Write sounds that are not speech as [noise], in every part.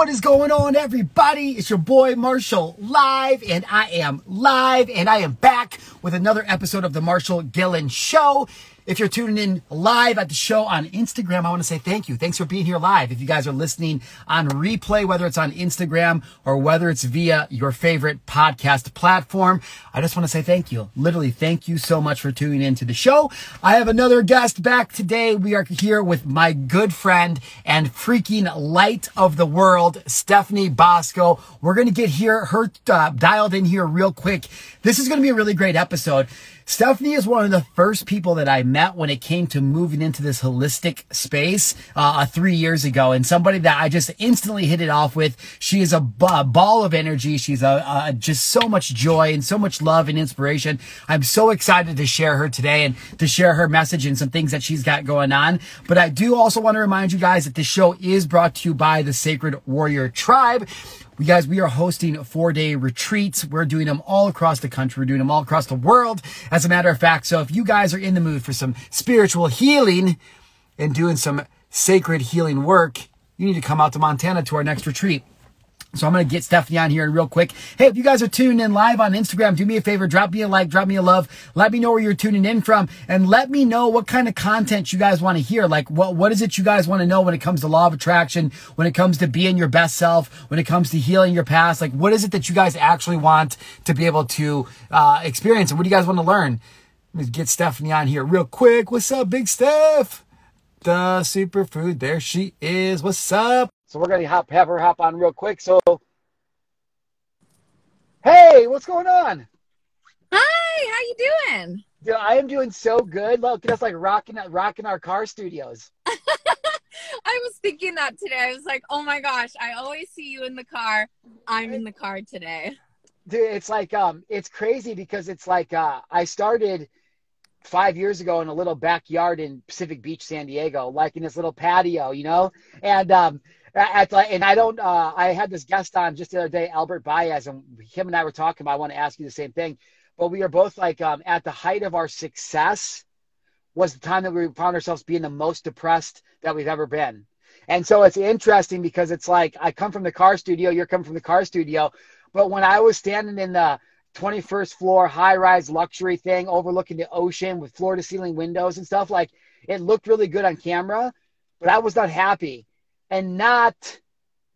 What is going on, everybody? It's your boy Marshal live, and I am live, and I am back with another episode of the Marshal Gillen Show. If you're tuning in live at the show on Instagram, I want to say thank you. Thanks for being here live. If you guys are listening on replay, whether it's on Instagram or whether it's via your favorite podcast platform, I just want to say thank you. Literally, thank you so much for tuning in to the show. I have another guest back today. We are here with my good friend and freaking light of the world, Stephanie Bosco. We're going to get here, her uh, dialed in here real quick. This is going to be a really great episode. Stephanie is one of the first people that I met when it came to moving into this holistic space uh, three years ago, and somebody that I just instantly hit it off with. She is a ball of energy. She's a, a, just so much joy and so much love and inspiration. I'm so excited to share her today and to share her message and some things that she's got going on. But I do also want to remind you guys that the show is brought to you by the Sacred Warrior Tribe. We guys, we are hosting four day retreats. We're doing them all across the country. We're doing them all across the world. As a matter of fact, so if you guys are in the mood for some spiritual healing and doing some sacred healing work, you need to come out to Montana to our next retreat. So I'm going to get Stephanie on here real quick. Hey, if you guys are tuning in live on Instagram, do me a favor, drop me a like, drop me a love. Let me know where you're tuning in from and let me know what kind of content you guys want to hear. Like what, what is it you guys want to know when it comes to law of attraction, when it comes to being your best self, when it comes to healing your past? Like what is it that you guys actually want to be able to uh, experience and what do you guys want to learn? Let me get Stephanie on here real quick. What's up, Big Steph? The superfood. There she is. What's up? So we're gonna hop have her hop on real quick. So Hey, what's going on? Hi, how you doing? Yeah, I am doing so good. Look, that's like rocking rocking our car studios. [laughs] I was thinking that today. I was like, oh my gosh, I always see you in the car. I'm in the car today. Dude, it's like um it's crazy because it's like uh I started five years ago in a little backyard in Pacific Beach, San Diego, like in this little patio, you know? And um at, and I don't. Uh, I had this guest on just the other day, Albert Baez, and him and I were talking about. I want to ask you the same thing, but we are both like um, at the height of our success was the time that we found ourselves being the most depressed that we've ever been. And so it's interesting because it's like I come from the car studio, you're coming from the car studio, but when I was standing in the 21st floor high rise luxury thing overlooking the ocean with floor to ceiling windows and stuff, like it looked really good on camera, but I was not happy and not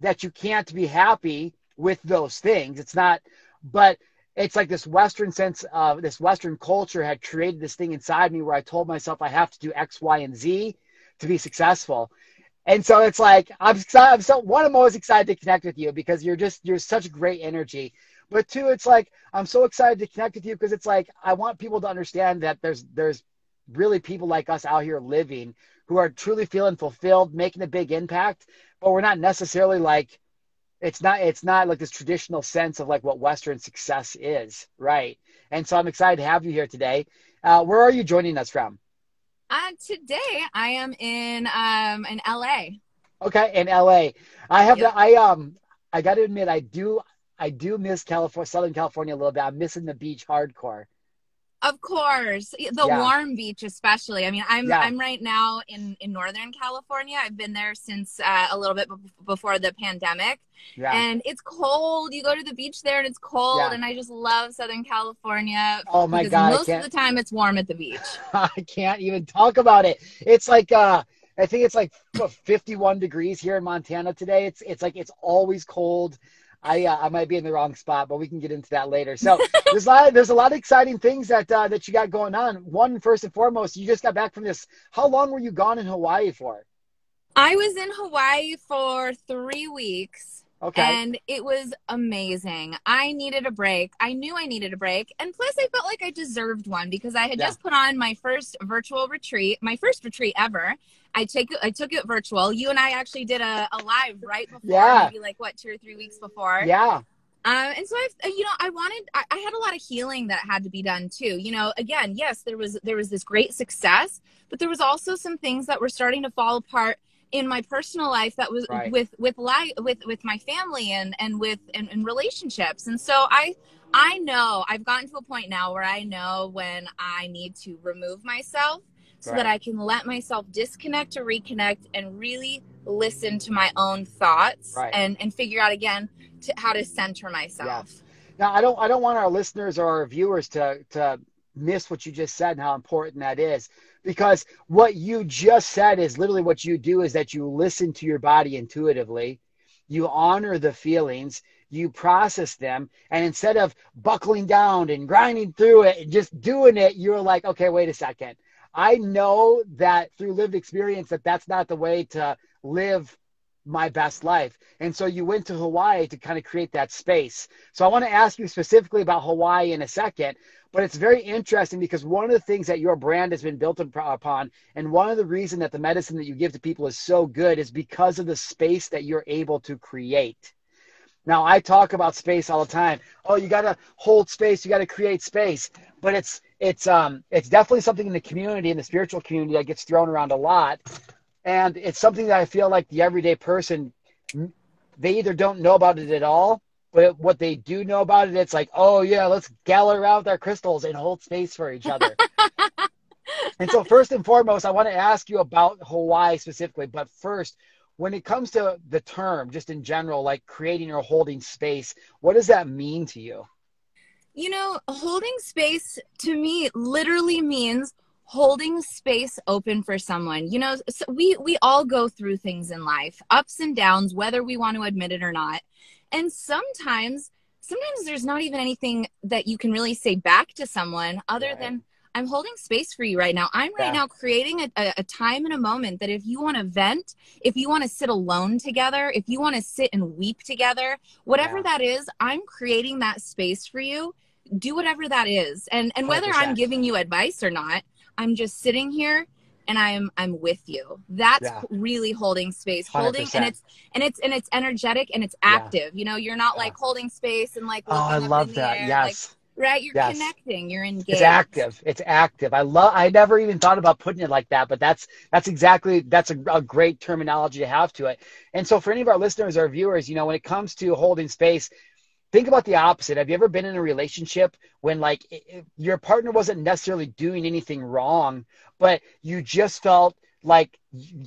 that you can't be happy with those things. It's not, but it's like this Western sense of this Western culture had created this thing inside me where I told myself I have to do X, Y, and Z to be successful. And so it's like I'm, I'm so one. I'm always excited to connect with you because you're just you're such great energy. But two, it's like I'm so excited to connect with you because it's like I want people to understand that there's there's really people like us out here living who are truly feeling fulfilled, making a big impact, but we're not necessarily like it's not it's not like this traditional sense of like what Western success is, right? And so I'm excited to have you here today. Uh, where are you joining us from? Uh, today I am in um in LA. Okay, in LA. I have yep. the, I um I got to admit I do I do miss California, Southern California a little bit. I'm missing the beach hardcore. Of course, the yeah. warm beach, especially. I mean, I'm yeah. I'm right now in in Northern California. I've been there since uh, a little bit b- before the pandemic, yeah. and it's cold. You go to the beach there, and it's cold. And I just love Southern California. Oh my god! Most of the time, it's warm at the beach. [laughs] I can't even talk about it. It's like uh, I think it's like 51 degrees here in Montana today. It's it's like it's always cold. I uh, I might be in the wrong spot, but we can get into that later. So [laughs] there's a lot there's a lot of exciting things that uh, that you got going on. One first and foremost, you just got back from this. How long were you gone in Hawaii for? I was in Hawaii for three weeks. Okay. And it was amazing. I needed a break. I knew I needed a break. And plus, I felt like I deserved one because I had yeah. just put on my first virtual retreat, my first retreat ever. I take I took it virtual. You and I actually did a, a live right before, yeah. maybe like what two or three weeks before. Yeah. Um, and so I've, you know, I wanted, I, I, had a lot of healing that had to be done too. You know, again, yes, there was, there was this great success, but there was also some things that were starting to fall apart in my personal life that was right. with, with life, with, with my family and, and with, and, and relationships. And so I, I know I've gotten to a point now where I know when I need to remove myself so right. that I can let myself disconnect to reconnect and really listen to my own thoughts right. and and figure out again to, how to center myself. Yes. Now, I don't I don't want our listeners or our viewers to to miss what you just said and how important that is because what you just said is literally what you do is that you listen to your body intuitively. You honor the feelings. You process them. And instead of buckling down and grinding through it and just doing it you're like okay wait a second. I know that through lived experience that that's not the way to live my best life. And so you went to Hawaii to kind of create that space. So I want to ask you specifically about Hawaii in a second, but it's very interesting because one of the things that your brand has been built upon, and one of the reason that the medicine that you give to people is so good is because of the space that you're able to create. Now I talk about space all the time. Oh, you got to hold space, you got to create space. But it's it's um it's definitely something in the community in the spiritual community that gets thrown around a lot and it's something that I feel like the everyday person they either don't know about it at all, but what they do know about it, it's like, oh yeah, let's gather around with our crystals and hold space for each other. [laughs] and so, first and foremost, I want to ask you about Hawaii specifically. But first, when it comes to the term, just in general, like creating or holding space, what does that mean to you? You know, holding space to me literally means holding space open for someone you know so we we all go through things in life ups and downs whether we want to admit it or not and sometimes sometimes there's not even anything that you can really say back to someone other right. than i'm holding space for you right now i'm right yeah. now creating a, a, a time and a moment that if you want to vent if you want to sit alone together if you want to sit and weep together whatever yeah. that is i'm creating that space for you do whatever that is and and whether i am giving you advice or not I'm just sitting here and I'm I'm with you. That's yeah. really holding space, 100%. holding, and it's and it's and it's energetic and it's active. Yeah. You know, you're not yeah. like holding space and like. Oh, I love that. Air, yes. Like, right, you're yes. connecting. You're engaged. It's active. It's active. I love. I never even thought about putting it like that, but that's that's exactly that's a, a great terminology to have to it. And so, for any of our listeners or viewers, you know, when it comes to holding space, think about the opposite. Have you ever been in a relationship when like your partner wasn't necessarily doing anything wrong, but you just felt like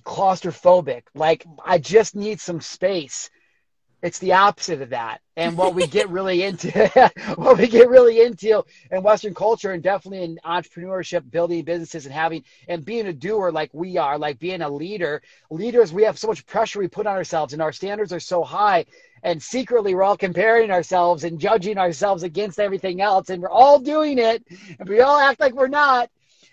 claustrophobic, like I just need some space. It's the opposite of that. And what we get really [laughs] into, [laughs] what we get really into in Western culture and definitely in entrepreneurship, building businesses and having, and being a doer like we are, like being a leader, leaders, we have so much pressure we put on ourselves and our standards are so high and secretly we're all comparing ourselves and judging ourselves against everything else and we're all doing it and we all act like we're not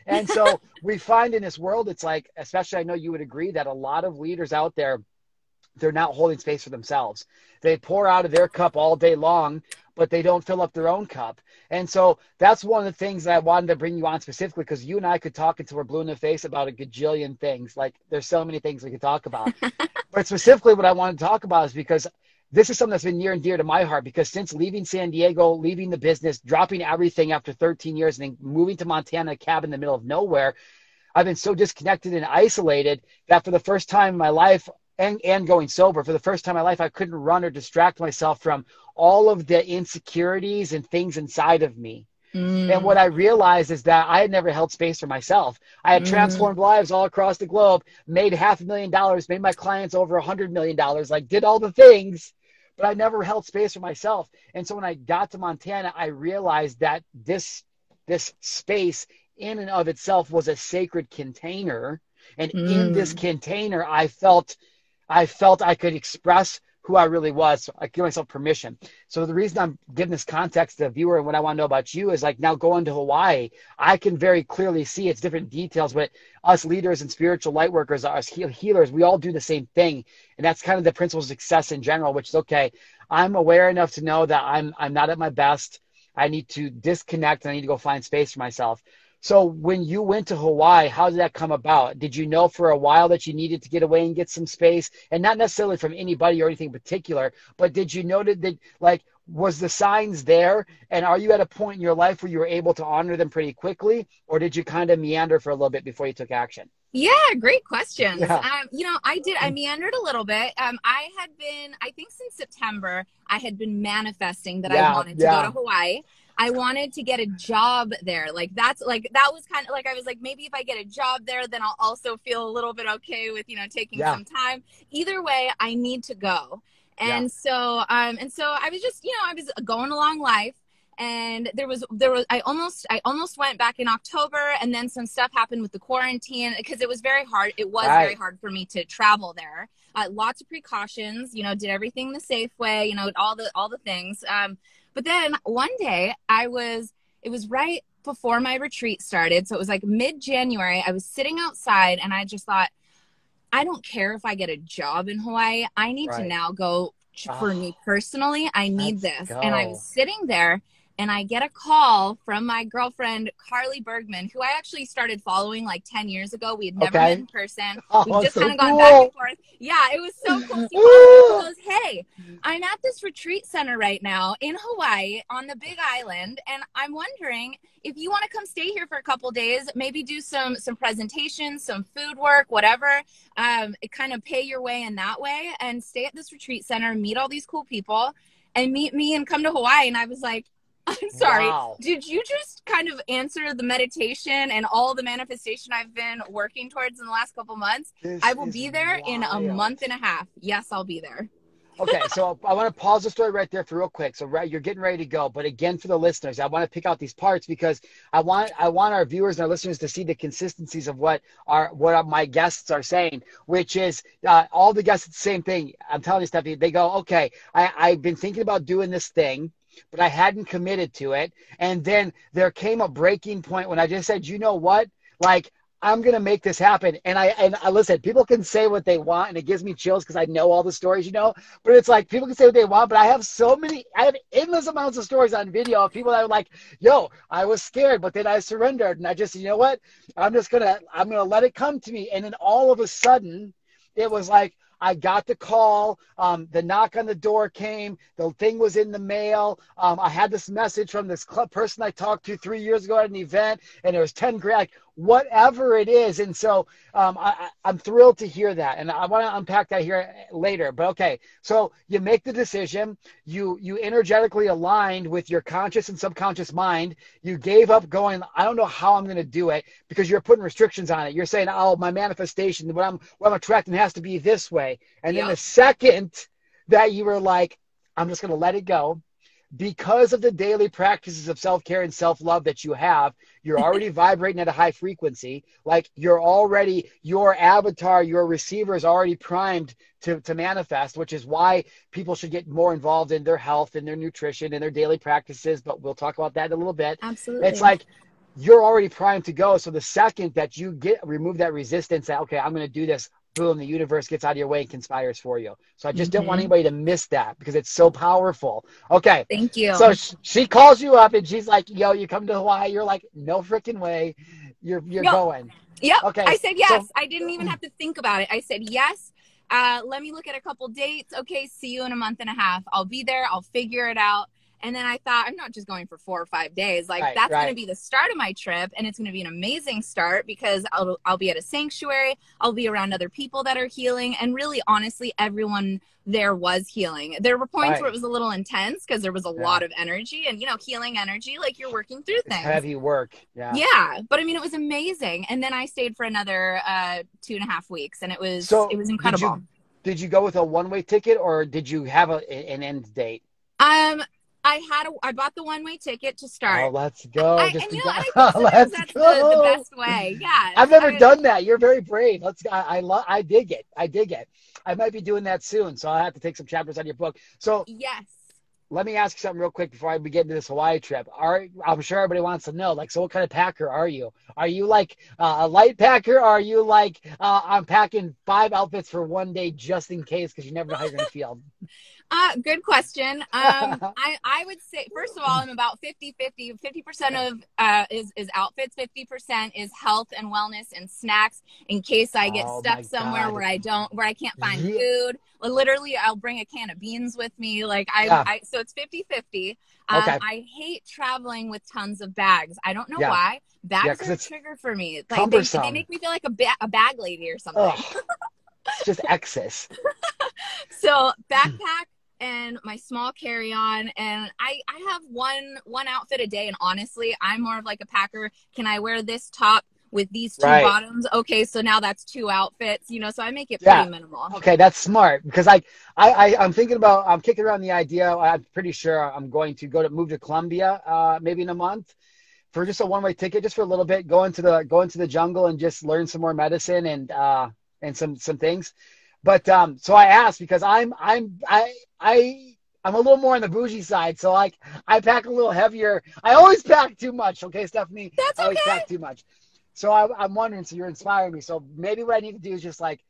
and so [laughs] we find in this world it's like especially i know you would agree that a lot of leaders out there they're not holding space for themselves. They pour out of their cup all day long but they don't fill up their own cup. And so that's one of the things that i wanted to bring you on specifically because you and i could talk until we're blue in the face about a gajillion things. Like there's so many things we could talk about. [laughs] But specifically what i want to talk about is because this is something that's been near and dear to my heart because since leaving San Diego, leaving the business, dropping everything after 13 years, and then moving to Montana, a cabin in the middle of nowhere, I've been so disconnected and isolated that for the first time in my life, and, and going sober, for the first time in my life, I couldn't run or distract myself from all of the insecurities and things inside of me. Mm. And what I realized is that I had never held space for myself. I had mm. transformed lives all across the globe, made half a million dollars, made my clients over a hundred million dollars, like did all the things but I never held space for myself. And so when I got to Montana, I realized that this this space in and of itself was a sacred container. And mm. in this mm. container, I felt I felt I could express who I really was. So I give myself permission. So the reason I'm giving this context to the viewer and what I want to know about you is like now going to Hawaii, I can very clearly see it's different details, but us leaders and spiritual light workers, us healers, we all do the same thing. And that's kind of the principle of success in general, which is okay. I'm aware enough to know that I'm I'm not at my best. I need to disconnect and I need to go find space for myself. So when you went to Hawaii, how did that come about? Did you know for a while that you needed to get away and get some space, and not necessarily from anybody or anything particular, but did you know that, that like was the signs there, and are you at a point in your life where you were able to honor them pretty quickly, or did you kind of meander for a little bit before you took action? Yeah, great questions. Yeah. Um, you know, I did, I meandered a little bit. Um, I had been, I think since September, I had been manifesting that yeah, I wanted to yeah. go to Hawaii. I wanted to get a job there. Like that's like that was kind of like I was like maybe if I get a job there, then I'll also feel a little bit okay with you know taking yeah. some time. Either way, I need to go. And yeah. so um and so I was just you know I was going along life and there was there was i almost i almost went back in october and then some stuff happened with the quarantine because it was very hard it was right. very hard for me to travel there uh, lots of precautions you know did everything the safe way you know all the all the things um, but then one day i was it was right before my retreat started. So it was like mid january i was sitting outside and i just thought i don't care if i get a job in hawaii. I need right. to now go for oh, me ah, personally. I need this. Go. and i was sitting there and I get a call from my girlfriend Carly Bergman, who I actually started following like ten years ago. We had never okay. met in person. [laughs] Oh, We've just so kind of gone back and forth. Yeah, it was so [laughs] cool. She goes, "Hey, I'm at this retreat center right now in Hawaii on the Big Island, and I'm wondering if you want to come stay here for a couple days. Maybe do some some presentations, some food work, whatever. Um, kind of pay your way in that way, and stay at this retreat center, meet all these cool people." And meet me and come to Hawaii. And I was like, I'm [laughs] sorry. Wow. Did you just kind of answer the meditation and all the manifestation I've been working towards in the last couple months? This I will be there wild. in a month and a half. Yes, I'll be there. okay, [laughs] so I want to pause the story right there for real quick. So right, you're getting ready to go, but again, for the listeners, I want to pick out these parts because I want I want our viewers and our listeners to see the consistencies of what our what my guests are saying, which is uh, all the guests the same thing. I'm telling you, Stephanie, they go, okay, I, I've been thinking about doing this thing but I hadn't committed to it. And then there came a breaking point when I just said, you know what? Like, I'm gonna make this happen. And I and I listen, people can say what they want, and it gives me chills because I know all the stories, you know. But it's like people can say what they want, but I have so many, I have endless amounts of stories on video of people that are like, "Yo, I was scared, but then I surrendered, and I just, you know what? I'm just gonna, I'm gonna let it come to me." And then all of a sudden, it was like, I got the call. Um, the knock on the door came. The thing was in the mail. Um, I had this message from this club person I talked to three years ago at an event, and it was 10 grand. Like, whatever it is. And so um, I, am thrilled to hear that. And I want to unpack that here later. But okay, so you make the decision, you you energetically aligned with your conscious and subconscious mind. You gave up going, I don't know how I'm going to do it because you're putting restrictions on it. You're saying, oh, my manifestation, what I'm what I'm attracting has to be this way. And then the second that you were like, I'm just going to let it go because of the daily practices of self-care and self-love that you have you're already [laughs] vibrating at a high frequency. Like you're already your avatar your receiver is already primed to, to manifest which is why people should get more involved in their health and their nutrition and their daily practices but we'll talk about that in a little bit. Absolutely. It's like you're already primed to go. So the second that you get remove that resistance that okay i'm going to do this boom, the universe gets out of your way and conspires for you. So I just mm-hmm. don't want anybody to miss that because it's so powerful. Okay. Thank you. So sh- she calls you up and she's like, yo, you come to Hawaii. You're like, no freaking way. You're, you're going. Yep. Okay. I said yes. So- I didn't even have to think about it. I said yes. Uh, let me look at a couple dates. Okay. See you in a month and a half. I'll be there. I'll figure it out. And then I thought, I'm not just going for four or five days. Like right, that's right. going to be the start of my trip, and it's going to be an amazing start because I'll I'll be at a sanctuary. I'll be around other people that are healing, and really, honestly, everyone there was healing. There were points right. where it was a little intense because there was a yeah. lot of energy, and you know, healing energy, like you're working through things. It's heavy work. Yeah. Yeah, but I mean, it was amazing. And then I stayed for another uh, two and a half weeks, and it was so it was incredible. Did you, did you go with a one way ticket, or did you have a, an end date? Um, I had a, I bought the one way ticket to start. Oh, let's go! I, and you know, I [laughs] think let's that's go. The, the, best way. Yeah, [laughs] I've never I, done that. You're very brave. Let's. I I, lo- I dig it. I dig it. I might be doing that soon, so I'll have to take some chapters on your book. So yes. Let me ask you something real quick before I get into this Hawaii trip. Are I'm sure everybody wants to know, like, so what kind of packer are you? Are you like uh, a light packer? Or are you like uh, I'm packing five outfits for one day just in case because you never know how you're gonna feel? [laughs] Uh, good question. Um, [laughs] I, I would say, first of all, I'm about 50 50. 50% of uh, is, is outfits, 50% is health and wellness and snacks in case I get oh stuck somewhere where I don't, where I can't find yeah. food. Literally, I'll bring a can of beans with me. Like, I, yeah. I so it's 50 50. Um, okay. I hate traveling with tons of bags. I don't know yeah. why. Bags are a trigger for me. Like, they, they, make me feel like a, ba- a bag lady or something. it's just [laughs] excess. so, backpack and my small carry-on, and I I have one one outfit a day. And honestly, I'm more of like a packer. Can I wear this top with these two right. bottoms? Okay, so now that's two outfits. You know, so I make it pretty yeah. minimal. Okay, that's smart because I, I I I'm thinking about I'm kicking around the idea. I'm pretty sure I'm going to go to move to Colombia uh, maybe in a month for just a one way ticket, just for a little bit, go into the go into the jungle and just learn some more medicine and uh and some some things. But um, so I asked because I'm I'm I I I'm a little more on the bougie side, so like I pack a little heavier. I always pack too much. Okay, Stephanie. That's okay. I always pack too much. So I, am wondering. So you're inspiring me. So maybe what I need to do is just like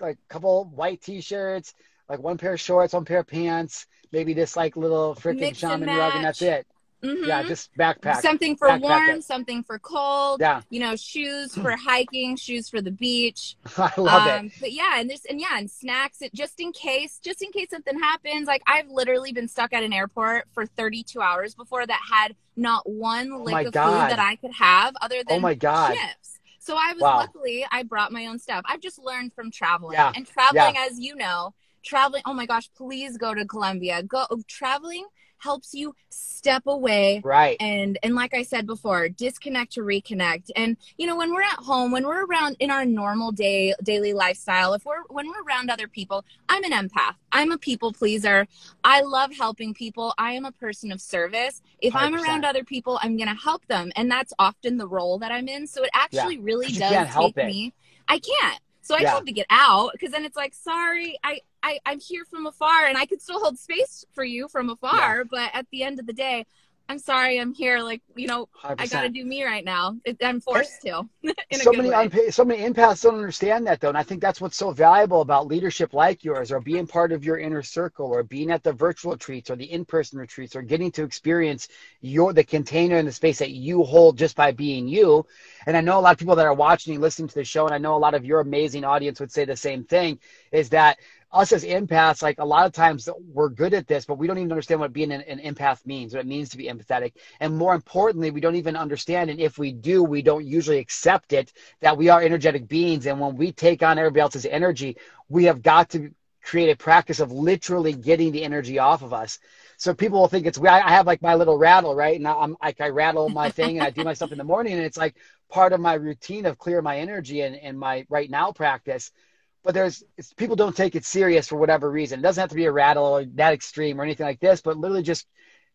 like a couple white t-shirts, like one pair of shorts, one pair of pants, maybe this like little freaking shaman rug, and that's it. Mm-hmm. Yeah, just backpack. Something for backpack warm, it. something for cold. Yeah. You know, shoes [clears throat] for hiking, shoes for the beach. [laughs] I love um, it. But yeah, and this and yeah, and snacks just in case, just in case something happens. Like I've literally been stuck at an airport for 32 hours before that had not one lick oh of God. food that I could have other than oh my God. chips. So I was wow. luckily I brought my own stuff. I've just learned from traveling. Yeah. And traveling, yeah. as you know, traveling. Oh my gosh, please go to Colombia. Go traveling helps you step away right. and and like i said before disconnect to reconnect. And you know when we're at home when we're around in our normal day daily lifestyle if we're when we're around other people i'm an empath. I'm a people pleaser. I love helping people. I am a person of service. If i am around other people i'm going to help them. And that's often the role that i'm in. So it actually yeah, really does take me i can't so I yeah. told to get out because then it's like, sorry, I, I, I'm here from afar and I could still hold space for you from afar. Yeah. But at the end of the day, I'm sorry, I'm here. Like, you know, 100%. I got to do me right now. I'm forced to. [laughs] so many unpa- so many empaths don't understand that though, and I think that's what's so valuable about leadership like yours, or being part of your inner circle, or being at the virtual retreats, or the in-person retreats, or getting to experience your the container and the space that you hold just by being you. And I know a lot of people that are watching and listening to the show, and I know a lot of your amazing audience would say the same thing. Is that us as empaths, like a lot of times we're good at this, but we don't even understand what being an, an, empath means, what it means to be empathetic. And more importantly, we don't even understand. And if we do, we don't usually accept it that we are energetic beings. And when we take on everybody else's energy, we have got to create a practice of literally getting the energy off of us. So people will think it's I have like my little rattle, right? And I'm like I rattle my thing and I do my stuff in the morning, and it's like part of my routine of clear my energy and, and my right now practice but there's people don't take it serious for whatever reason. It doesn't have to be a rattle or that extreme or anything like this, but literally just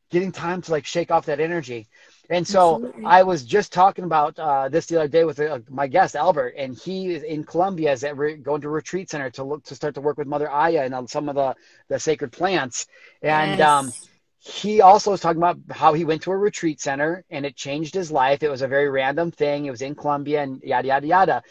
getting time to like shake off that energy. And so Absolutely. I was just talking about uh, this the other day with uh, my guest Albert, and he is in Colombia is at re- going to retreat center to look to start to work with Mother Aya and on some of the the sacred plants. And yes. um, he also was talking about how he went to a retreat center and it changed his life. It was a very random thing. It was in Colombia and yada yada yada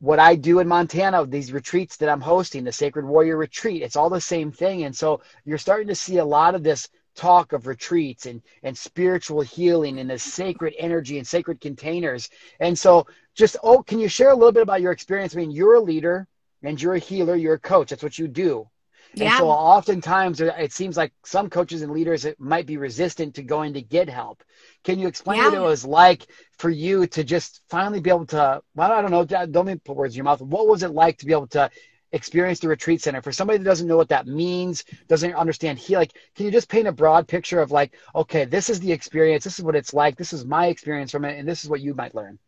what I do in Montana, these retreats that I'm hosting, the Sacred Warrior Retreat, it's all the same thing. And so you're starting to see a lot of this talk of retreats and, and spiritual healing and the sacred energy and sacred containers. And so just, oh, can you share a little bit about your experience? I mean, you're a leader and you're a healer, you're a coach. That's what you do. Yeah. And so oftentimes it seems like some coaches and leaders might be resistant to going to get help. Can you explain yeah. what it was like for you to just finally be able to, well, I don't know, don't mean put words in your mouth. What was it like to be able to experience the retreat center for somebody that doesn't know what that means, doesn't understand he like, can you just paint a broad picture of like, okay, this is the experience. This is what it's like. This is my experience from it. And this is what you might learn.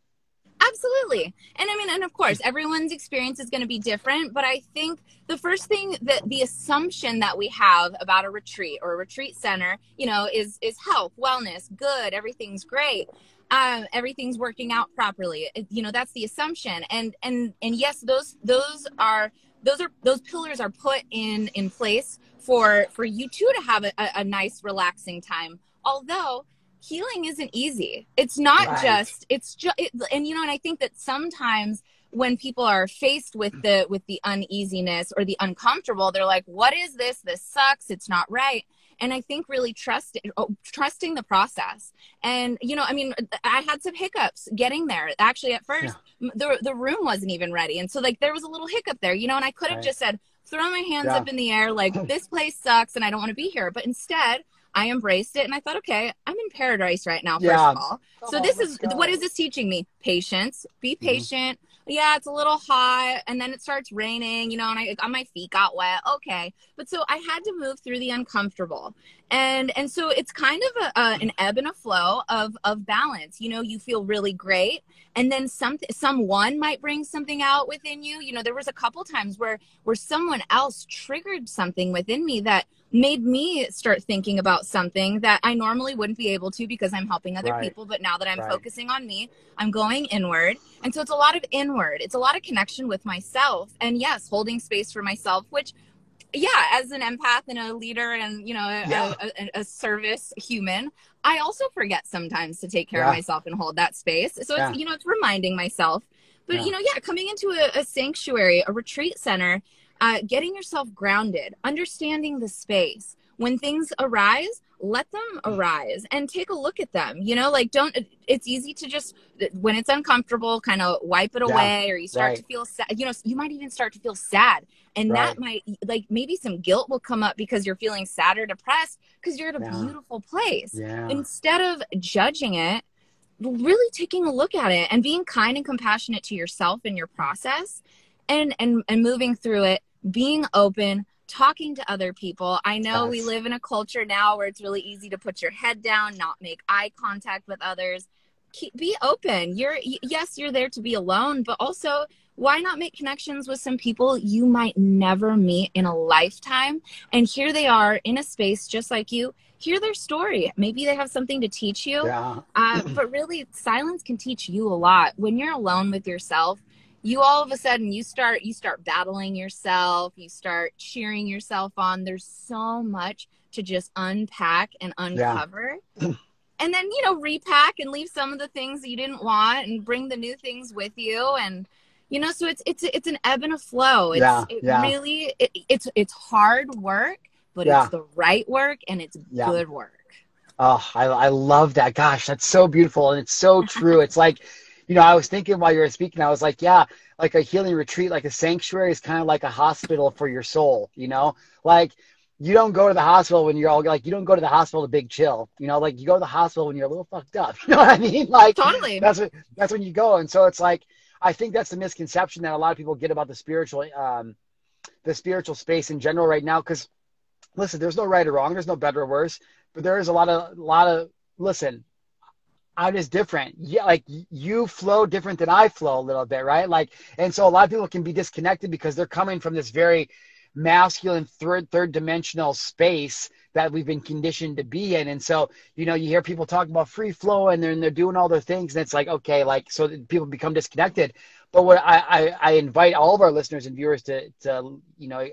Absolutely. And I mean, and of course, everyone's experience is going to be different. But I think the first thing that the assumption that we have about a retreat or a retreat center, you know, is is health, wellness, good, everything's great. Um, everything's working out properly. You know, that's the assumption. And and and yes, those those are those are those pillars are put in in place for for you too to have a, a nice relaxing time. Although healing isn't easy. It's not right. just it's just it, and you know and I think that sometimes when people are faced with the with the uneasiness or the uncomfortable they're like what is this this sucks it's not right and i think really trusting oh, trusting the process and you know i mean i had some hiccups getting there actually at first yeah. the the room wasn't even ready and so like there was a little hiccup there you know and i could have right. just said throw my hands yeah. up in the air like this place sucks and i don't want to be here but instead I embraced it and I thought, okay, I'm in paradise right now, first yeah. of all. So this is what is this teaching me? Patience. Be mm-hmm. patient. Mm-hmm. yeah, it's a little hot and then it starts raining, you know, and I got my feet got wet. Okay. But so I had to move through the uncomfortable. And and so it's kind of a, a, an ebb and a flow of of balance. You know, you feel really great and then some someone might bring something out within you. You know, there was a couple times where where someone else triggered something within me that made me start thinking about something that I normally wouldn't be able to because I'm helping other right. people. But now that I'm right. focusing on me, I'm going inward. And so it's a lot of inward, it's a lot of connection with myself. And yes, holding space for myself, which, yeah, as an empath and a leader and, you know, a, yeah. a, a, a service human, I also forget sometimes to take care yeah. of myself and hold that space. So yeah. it's, you know, it's reminding myself. But, you know, yeah, coming into a sanctuary, a retreat center, uh, getting yourself grounded, understanding the space. When things arise, let them arise and take a look at them. You know, like don't, it's easy to just, when it's uncomfortable, kind of wipe it yeah, away or you start right. to feel sad. You know, you might even start to feel sad. And right. that might, like, maybe some guilt will come up because you're feeling sad or depressed because you're at a yeah. beautiful place. Yeah. Instead of judging it, really taking a look at it and being kind and compassionate to yourself in your process and and and moving through it being open, talking to other people. I know yes. we live in a culture now where it's really easy to put your head down, not make eye contact with others. Keep, be open. You're yes, you're there to be alone, but also why not make connections with some people you might never meet in a lifetime? And here they are in a space just like you. Hear their story. Maybe they have something to teach you. Yeah. uh, but really, silence can teach you a lot. When you're alone with yourself, you all of a sudden you start you start battling yourself you start cheering yourself on. There's so much to just unpack and uncover. Yeah. [clears throat] and then you know repack and leave some of the things that you didn't want and bring the new things with you. And you know so it's it's it's an ebb and a flow. It's yeah, it yeah. really it, it's it's hard work but yeah. it's the right work and it's good work. Oh I, I love that. Gosh that's so beautiful and it's so [laughs] true. It's like you know, I was thinking while you were speaking, I was like, yeah, like a healing retreat, like a sanctuary is kind of like a hospital for your soul, you know? Like you don't go to the hospital when you're all like you don't go to the hospital to big chill. You know, like you go to the hospital when you're a little fucked up. [laughs] You know what I mean? [laughs] Like totally. That's what that's when you go. And so it's like I think that's the misconception that a lot of people get about the spiritual um the spiritual space in general right now. Cause listen, there's no right or wrong, there's no better or worse, but there is a lot of a lot of listen, I'm just different. Yeah, like you flow different than I flow a little bit, right? Like, and so a lot of people can be disconnected because they're coming from this very masculine third third dimensional space that we've been conditioned to be in. And so, you know, you hear people talk about free flow and they're, and they're doing all their things. And it's like, okay, like, so people become disconnected. But what I, I, I invite all of our listeners and viewers to, to, you know,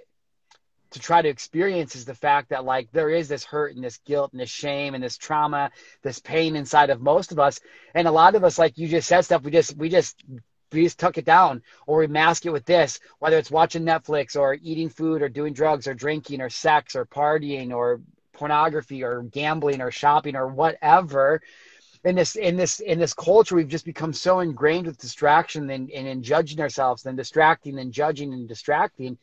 to try to experience is the fact that like there is this hurt and this guilt and this shame and this trauma, this pain inside of most of us. And a lot of us, like you just said stuff, we just we just we just tuck it down or we mask it with this, whether it's watching Netflix or eating food or doing drugs or drinking or sex or partying or pornography or gambling or shopping or whatever. In this in this in this culture, we've just become so ingrained with distraction and, and in judging ourselves and distracting and judging and distracting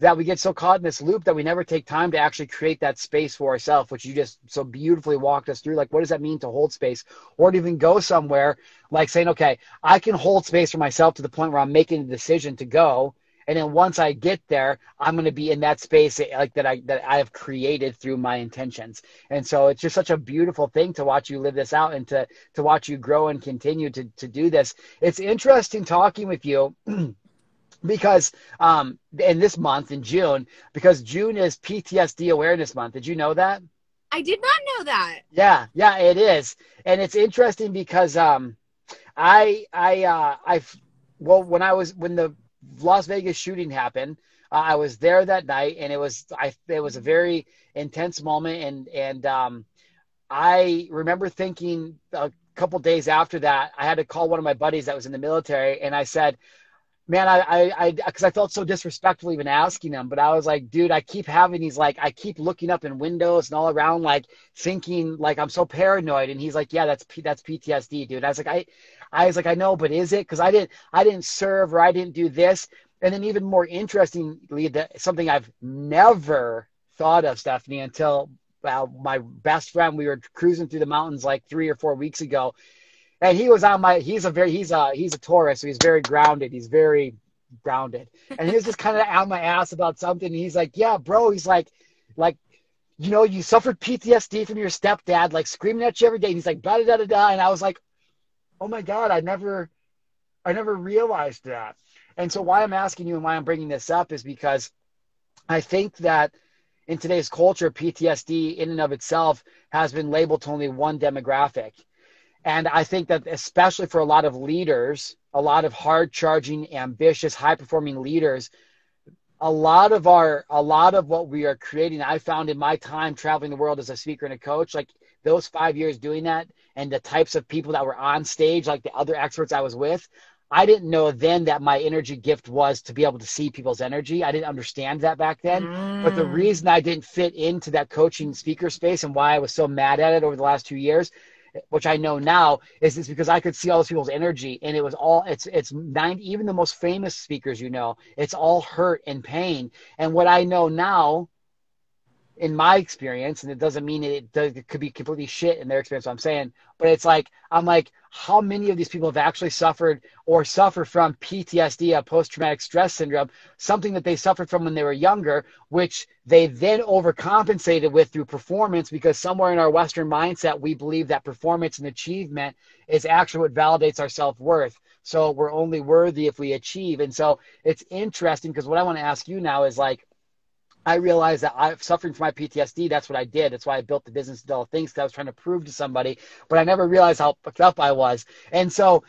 that we get so caught in this loop that we never take time to actually create that space for ourselves, which you just so beautifully walked us through. Like, what does that mean to hold space or to even go somewhere like saying, okay, I can hold space for myself to the point where I'm making a decision to go. And then once I get there, I'm going to be in that space like that I, that I have created through my intentions. And so it's just such a beautiful thing to watch you live this out and to, to watch you grow and continue to, to do this. It's interesting talking with you. [clears throat] because um in this month in June because June is PTSD awareness month. Did you know that? I did not know that. Yeah, yeah, it is. And it's interesting because um I I uh I well when I was when the Las Vegas shooting happened, uh, I was there that night and it was I it was a very intense moment and and um I remember thinking a couple days after that I had to call one of my buddies that was in the military and I said man, I, I, because I, I, felt so disrespectful even asking him, but I was like, dude, I keep having these, like, I keep looking up in windows and all around, like, thinking, like, I'm so paranoid. And he's like, yeah, that's, P- that's PTSD, dude. I was like, I, I was like, I know, but is it? Because I didn't, I didn't serve or I didn't do this. And then even more interestingly, that something I've never thought of, Stephanie, until well, my best friend, we were cruising through the mountains like three or four weeks ago and he was on my. He's a very he's a he's a Taurus, so he's very grounded. He's very grounded, and he was just kind of on my ass about something. He's like, "Yeah, bro." He's like, like. You know, you suffered PTSD from your stepdad, like screaming at you every day. And he's like, da da da da. And I was like, oh my God, I never, I never realized that. And so why I'm asking you and why I'm bringing this up is because I think that in today's culture, PTSD in and of itself has been labeled to only one demographic. And I think that especially for a lot of leaders, a lot of hard charging, ambitious, high performing leaders, a lot of our a lot of what we are creating, I found in my time traveling the world as a speaker and a coach, like those five years doing that and the types of people that were on stage, like the other experts I was with, I didn't know then that my energy gift was to be able to see people's energy. I didn't understand that back then. Mm. But the mm. reason I didn't fit into that coaching speaker space and why I was so mad at it over the last two years, which I know now, is it's because I could see all those people's energy and it was all it's it's nine even the most famous speakers you know, it's all hurt and pain. And what I know now in my experience, and it doesn't mean it, does, it could be completely shit in their experience. I'm saying, but it's like I'm like, how many of these people have actually suffered or suffer from PTSD, a post-traumatic stress syndrome, something that they suffered from when they were younger, which they then overcompensated with through performance, because somewhere in our Western mindset we believe that performance and achievement is actually what validates our self-worth. So we're only worthy if we achieve, and so it's interesting because what I want to ask you now is like I realized that I'm suffering from my PTSD. That's what I did. That's why I built the business all things because I was trying to prove to somebody, but I never realized how fucked up I was. And so,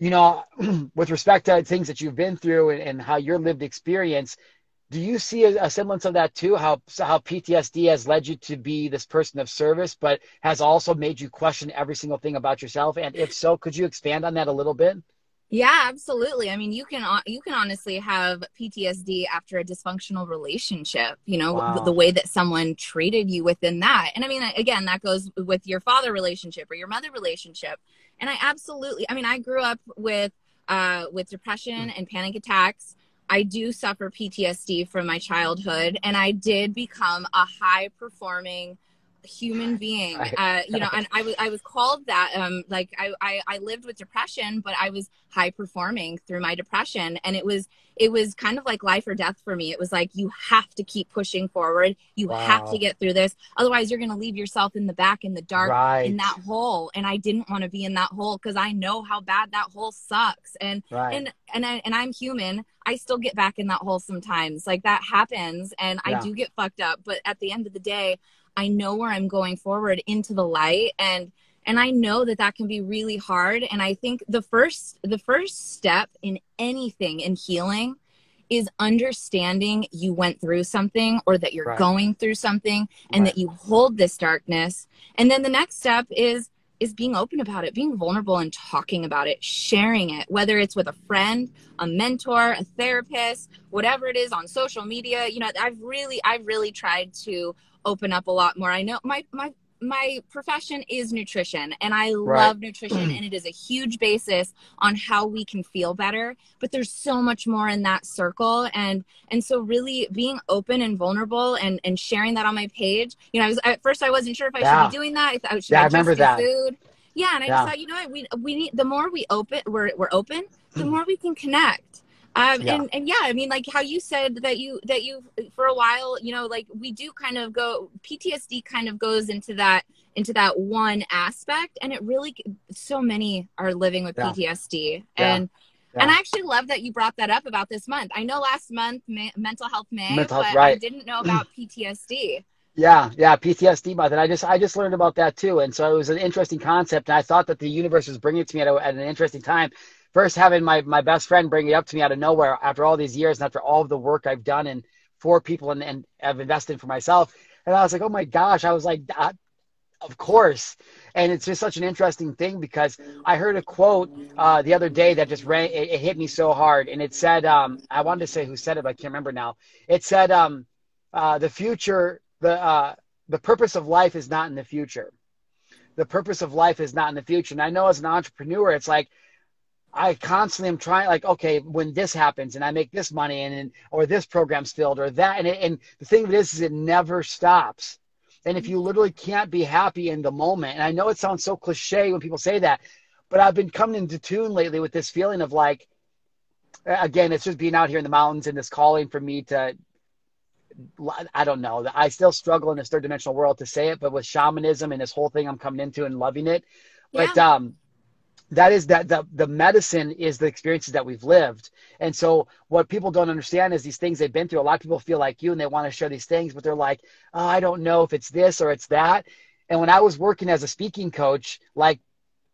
you know, [clears throat] with respect to things that you've been through and, and how your lived experience, do you see a, a, semblance of that too? How how PTSD has led you to be this person of service, but has also made you question every single thing about yourself? And if so, could you expand on that a little bit? Yeah, absolutely. I mean, you can you can honestly have PTSD after a dysfunctional relationship, you know, wow. the, the, way that someone treated you within that. And I mean, again, that goes with your father relationship or your mother relationship. And I absolutely, I mean, I grew up with uh with depression and panic attacks. I do suffer PTSD from my childhood and I did become a high performing human being uh, you know and i was i was called that um like I, I i lived with depression but i was high performing through my depression. And it was it was kind of like life or death for me. It was like you have to keep pushing forward. You wow. have to get through this. Otherwise you're going to leave yourself in the back in the dark right. in that hole. And i didn't want to be in that hole because i know how bad that hole sucks. And right. and and I, and i'm human. I still get back in that hole sometimes. Like that happens and yeah. i do get fucked up. But at the end of the day I know where I'm going forward into the light and and I know that that can be really hard and I think the first the first step in anything in healing is understanding you went through something or that you're right. going through something and right. that you hold this darkness and then the next step is is being open about it, being vulnerable and talking about it, sharing it, whether it's with a friend, a mentor, a therapist, whatever it is on social media. You know, I've really, I've really tried to open up a lot more. I know my my my profession is nutrition and I right. love nutrition and it is a huge basis on how we can feel better but there's so much more in that circle and and so really being open and vulnerable and and sharing that on my page you know I was at first I wasn't sure if I yeah. should be doing that I thought should yeah, I, I remember that food yeah and I yeah. just thought you know what we we need the more we open we're we're open the mm-hmm. more we can connect um, yeah. and and yeah i mean like how you said that you that you for a while you know like we do kind of go ptsd kind of goes into that into that one aspect and it really so many are living with yeah. ptsd yeah. and and I actually love that you brought that up about this month. I know last month mental health May, mental but right. I didn't know [clears throat] about PTSD. Yeah, yeah, PTSD month, and I just I just learned about that too, and so it was an interesting concept, and I thought that the universe was bringing it to me at, a, at an interesting time first having my my best friend bring it up to me out of nowhere after all these years and after all of the work I've done and for people and, and have invested for myself. And I was like, oh my gosh, I was like, of course. And it's just such an interesting thing because I heard a quote uh, the other day that just ran, it, it, hit me so hard. And it said, um, I wanted to say who said it, but I can't remember now. It said, um, uh, the future, the, uh, the purpose of life is not in the future. The purpose of life is not in the future. And I know as an entrepreneur, it's like, I constantly am trying like, okay, when this happens and I make this money and, and or this program's filled or that. And, it, and the thing of it is, is it never stops. And if you literally can't be happy in the moment, and I know it sounds so cliche when people say that, but I've been coming into tune lately with this feeling of like, again, it's just being out here in the mountains and this calling for me to, I don't know. I still struggle in this third dimensional world to say it, but with shamanism and this whole thing, I'm coming into and loving it. Yeah. But um, that is that the, the medicine is the experiences that we've lived. And so what people don't understand is these things they've been through a lot of people feel like you and they want to share these things but they're like oh, i don't know if it's this or it's that. And when i was working as a speaking coach like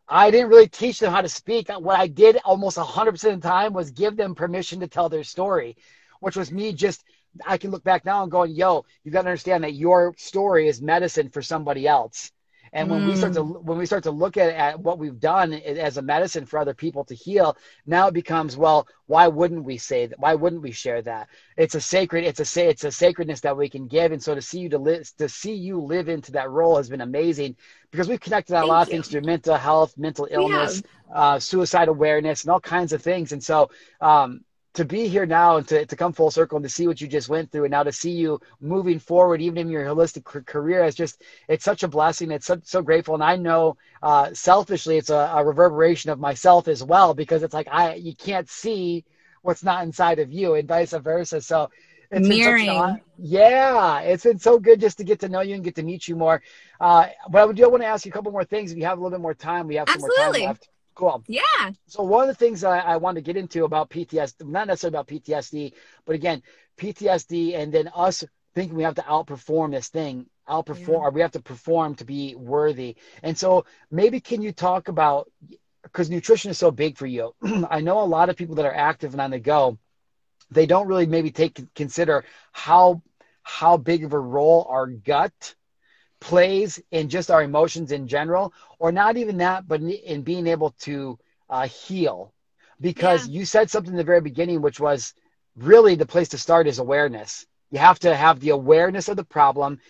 i didn't really teach them how to speak. What i did almost 100% of the time was give them permission to tell their story which was me just i can look back now and going yo you got to understand that your story is medicine for somebody else and when mm. we start to mm. when we start to look at, at what we've done as a medicine for other people to heal, now it becomes well, why wouldn't we say that? Why wouldn't we share that? It's a sacred, it's a say, it's a sacredness that we can give. And so to see you to live to see you live into that role has been amazing because we've connected on a lot of things through mental health, mental illness, uh, suicide awareness, and all kinds of things. And so um, to be here now and to, to come full circle and to see what you just went through and now to see you moving forward even in your holistic career is just it's such a blessing it's so, so grateful and i know uh, selfishly it's a, a, reverberation of myself as well because it's like i you can't see what's not inside of you and vice versa so it's Mirroring. yeah, it's been so good just to get to know you and get to meet you more. Uh, but I do want to ask you a couple more things. If you have a little bit more time, we have some Absolutely. more time left. Cool. Yeah. So one of the things I, I want to get into about PTSD, not necessarily about PTSD, but again, PTSD and then us thinking we have to outperform this thing, outperform, yeah. or we have to perform to be worthy. And so maybe can you talk about, because nutrition is so big for you. [clears throat] I know a lot of people that are active and on the go, they don't really maybe take consider how how big of a role our gut plays in just our emotions in general, or not even that, but in being able to uh, heal. Because yeah. you said something in the very beginning, which was really the place to start is awareness. You have to have the awareness of the problem.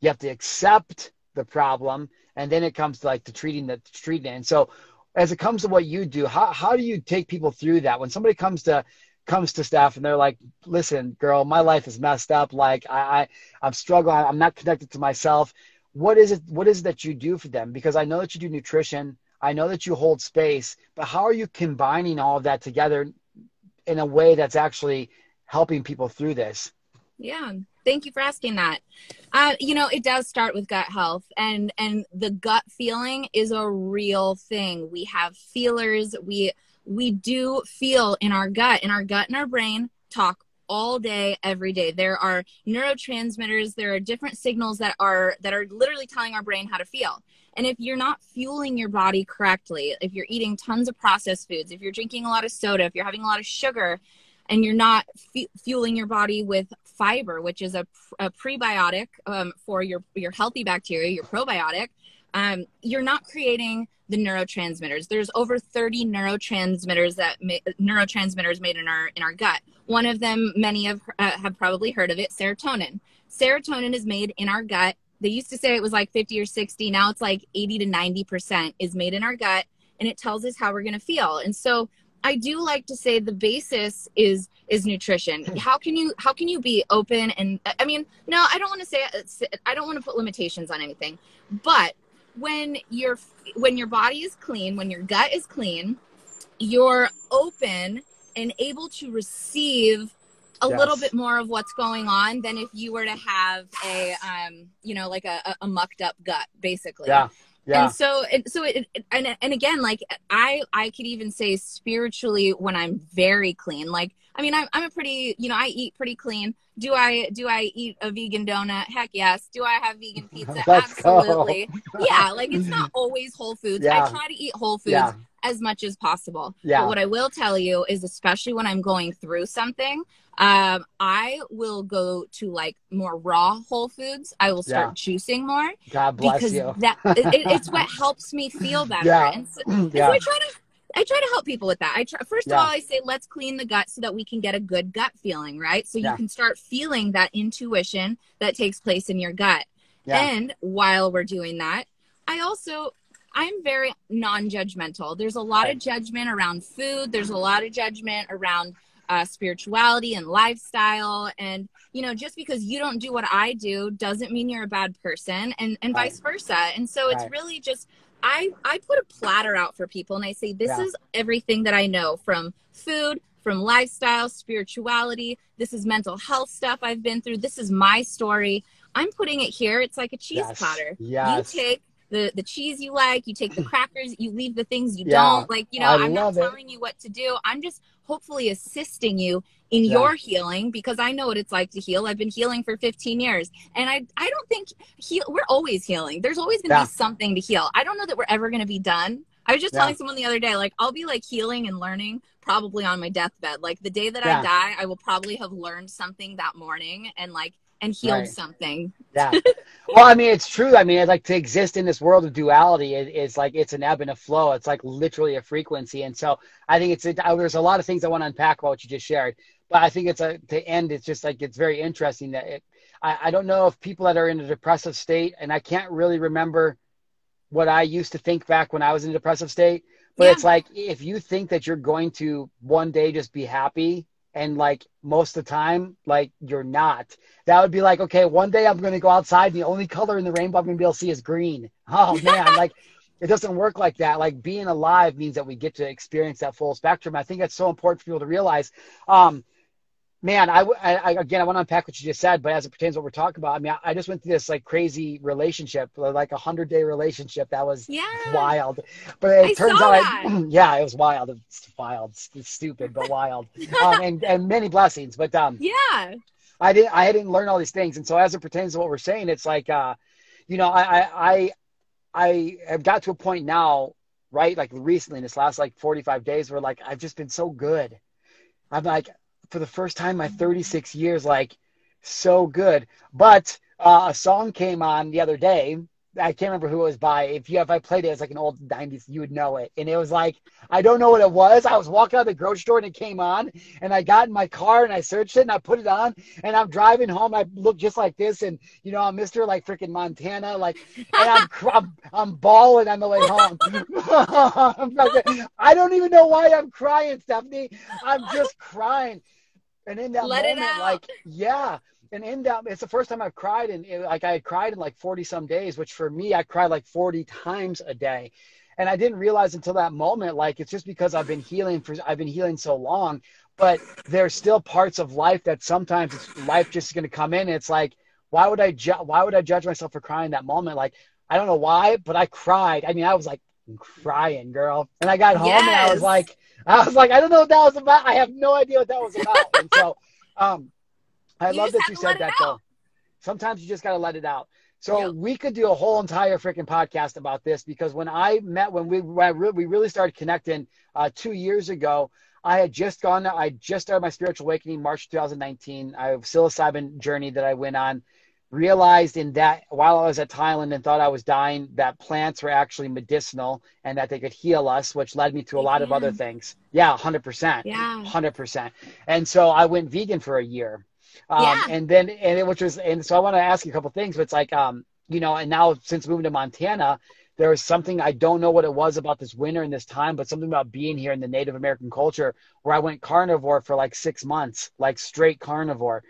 You have to accept the problem, and then it comes to like to treating the treating it. And so, as it comes to what you do, how how do you take people through that? When somebody comes to comes to Steph and they're like, listen, girl, my life is messed up. Like I, I I'm struggling. I'm not connected to myself. What is it? What is it that you do for them? Because I know that you do nutrition. I know that you hold space, but how are you combining all of that together in a way that's actually helping people through this? Yeah, thank you for asking that. Uh, you know, it does start with gut health, and and the gut feeling is a real thing. We have feelers. We we do feel in our gut, in our gut and our brain talk all day every day. There are neurotransmitters there are different signals that are that are literally telling our brain how to feel. And if you're not fueling your body correctly if you're eating tons of processed foods if you're drinking a lot of soda if you're having a lot of sugar and you're not f- fueling your body with fiber which is a, a prebiotic um, for your your healthy bacteria your probiotic um, you're not creating the neurotransmitters. There's over 30 neurotransmitters that ma- neurotransmitters made in our in our gut. One of them, many have uh, have probably heard of it, serotonin. Serotonin is made in our gut. They used to say it was like 50 or 60. Now it's like 80 to 90 percent is made in our gut, and it tells us how we're going to feel. And so I do like to say the basis is is nutrition. How can you how can you be open and I mean no I don't want to say I don't want to put limitations on anything, but when your when your body is clean, when your gut is clean, you're open and able to receive a yes. little bit more of what's going on than if you were to have a um you know like a, a mucked up gut basically yeah yeah. And so, it, so it, and and again, like I, I could even say spiritually when I'm very clean. Like, I mean, I'm, I'm a pretty, you know, I eat pretty clean. Do I, do I eat a vegan donut? Heck yes. Do I have vegan [laughs] pizza? Absolutely. yeah. Like it's not [laughs] always Whole Foods. Yeah. I try to eat Whole Foods yeah. as much as possible. Yeah. But what I will tell you is, especially when I'm going through something, um, I will go to like more raw whole foods. I will start yeah. juicing more. God bless because you. that it, it's what [laughs] helps me feel better. Yeah. And so, [clears throat] and yeah. so I try to I try to help people with that. I try, first yeah. of all, I say let's clean the gut so that we can get a good gut feeling, right? So you yeah. can start feeling that intuition that takes place in your gut. Yeah. And while we're doing that, I also I'm very non-judgmental. There's a lot right. of judgment around food. There's a lot of judgment around uh, spirituality and lifestyle. And, you know, just because you don't do what I do doesn't mean you're a bad person and, and right. vice versa. And so it's really just, I, I put a platter out for people and I say, this yeah. is everything that I know from food, from lifestyle, spirituality. This is mental health stuff I've been through. This is my story. I'm putting it here. It's like a cheese yes. platter. Yes. You take the the cheese you like, you take the [laughs] crackers, you leave the things you yeah. don't. Like, you know, I am not telling you what to do. I'm just hopefully assisting you in yeah. your healing because I know what it's like to heal. I've been healing for 15 years. And I I don't think heal we're always healing. There's always going to yeah. be something to heal. I don't know that we're ever going to be done. I was just telling someone the other day like I'll be like healing and learning probably on my deathbed. Like the day that I die, I will probably have learned something that morning and like and healed right. something. Yeah. [laughs] well, I mean, it's true. I mean, it's like to exist in this world of duality is, is like it's an ebb and a flow. It's like literally a frequency. And so I think it's a, uh, there's a lot of things I want to unpack about what you just shared. But I think it's a to end. It's just like it's very interesting that it. I, I don't know if people that are in a depressive state, and I can't really remember what I used to think back when I was in a depressive state. But yeah. it's like if you think that you're going to one day just be happy and like most of the time like you're not. That would be like okay one day i'm going to go outside and the only color in the rainbow i'm to be able to see is green. Oh [laughs] man like it doesn't work like that. Like being alive means that we get to experience that full spectrum. I think that's so important for people to realize um man, I, I, again, I want to unpack what you just said, but as it pertains to what we're talking about, I mean, I, I just went through this like crazy relationship, like a hundred day relationship that was yeah. wild. But it I turns out, I, [clears throat] yeah, it was wild. It's wild, it's stupid, but wild, [laughs] um, and and many blessings. But um, yeah, I didn't, I didn't learn all these things, and so as it pertains to what we're saying, it's like, uh, you know, I, I, I have got to a point now, right, like recently in this last like forty five days, where like I've just been so good. I'm like, for the first time in my 36 years, like so good. But uh, a song came on the other day. I can't remember who it was by. If you if I played it as like an old 90s, you would know it. And it was like I don't know what it was. I was walking out of the grocery store and it came on, and I got in my car and I searched it and I put it on, and I'm driving home. I look just like this, and you know I'm Mr. like freaking Montana, like, and I'm I'm, I'm bawling on the way home. [laughs] I don't even know why I'm crying, Stephanie. I'm just crying and in that Let moment, like, [laughs] yeah. And in that, it's the first time I've cried, and like I had cried in like 40 some days, which for me, I cried like 40 times a day. And I didn't realize until that moment, like it's just because I've been healing for, I've been healing so long, but there's still parts of life that sometimes it's life just is going to come in. it's like, why would I, ju- why would I judge myself for crying that moment? Like, I don't know why, but I cried. I mean, I was like crying, girl. And I got home yes. and I was like, [laughs] I was like, I don't know what that was about. I have no idea what that was about. [laughs] and so, um, I you love that you said that though. Sometimes you just got to let it out. So we could do a whole entire freaking podcast about this because when I met, when we when we really started connecting uh, two years ago, I had just gone. I just started my spiritual awakening March 2019. I have psilocybin journey that I went on realized in that while I was at Thailand and thought I was dying, that plants were actually medicinal and that they could heal us, which led me to a lot of other things. Yeah, 100%. Yeah. 100%. And so I went vegan for a year. Um, yeah. And then, and it, which was, and so I want to ask you a couple things, but it's like, um, you know, and now since moving to Montana, there was something I don't know what it was about this winter and this time, but something about being here in the Native American culture where I went carnivore for like six months, like straight carnivore.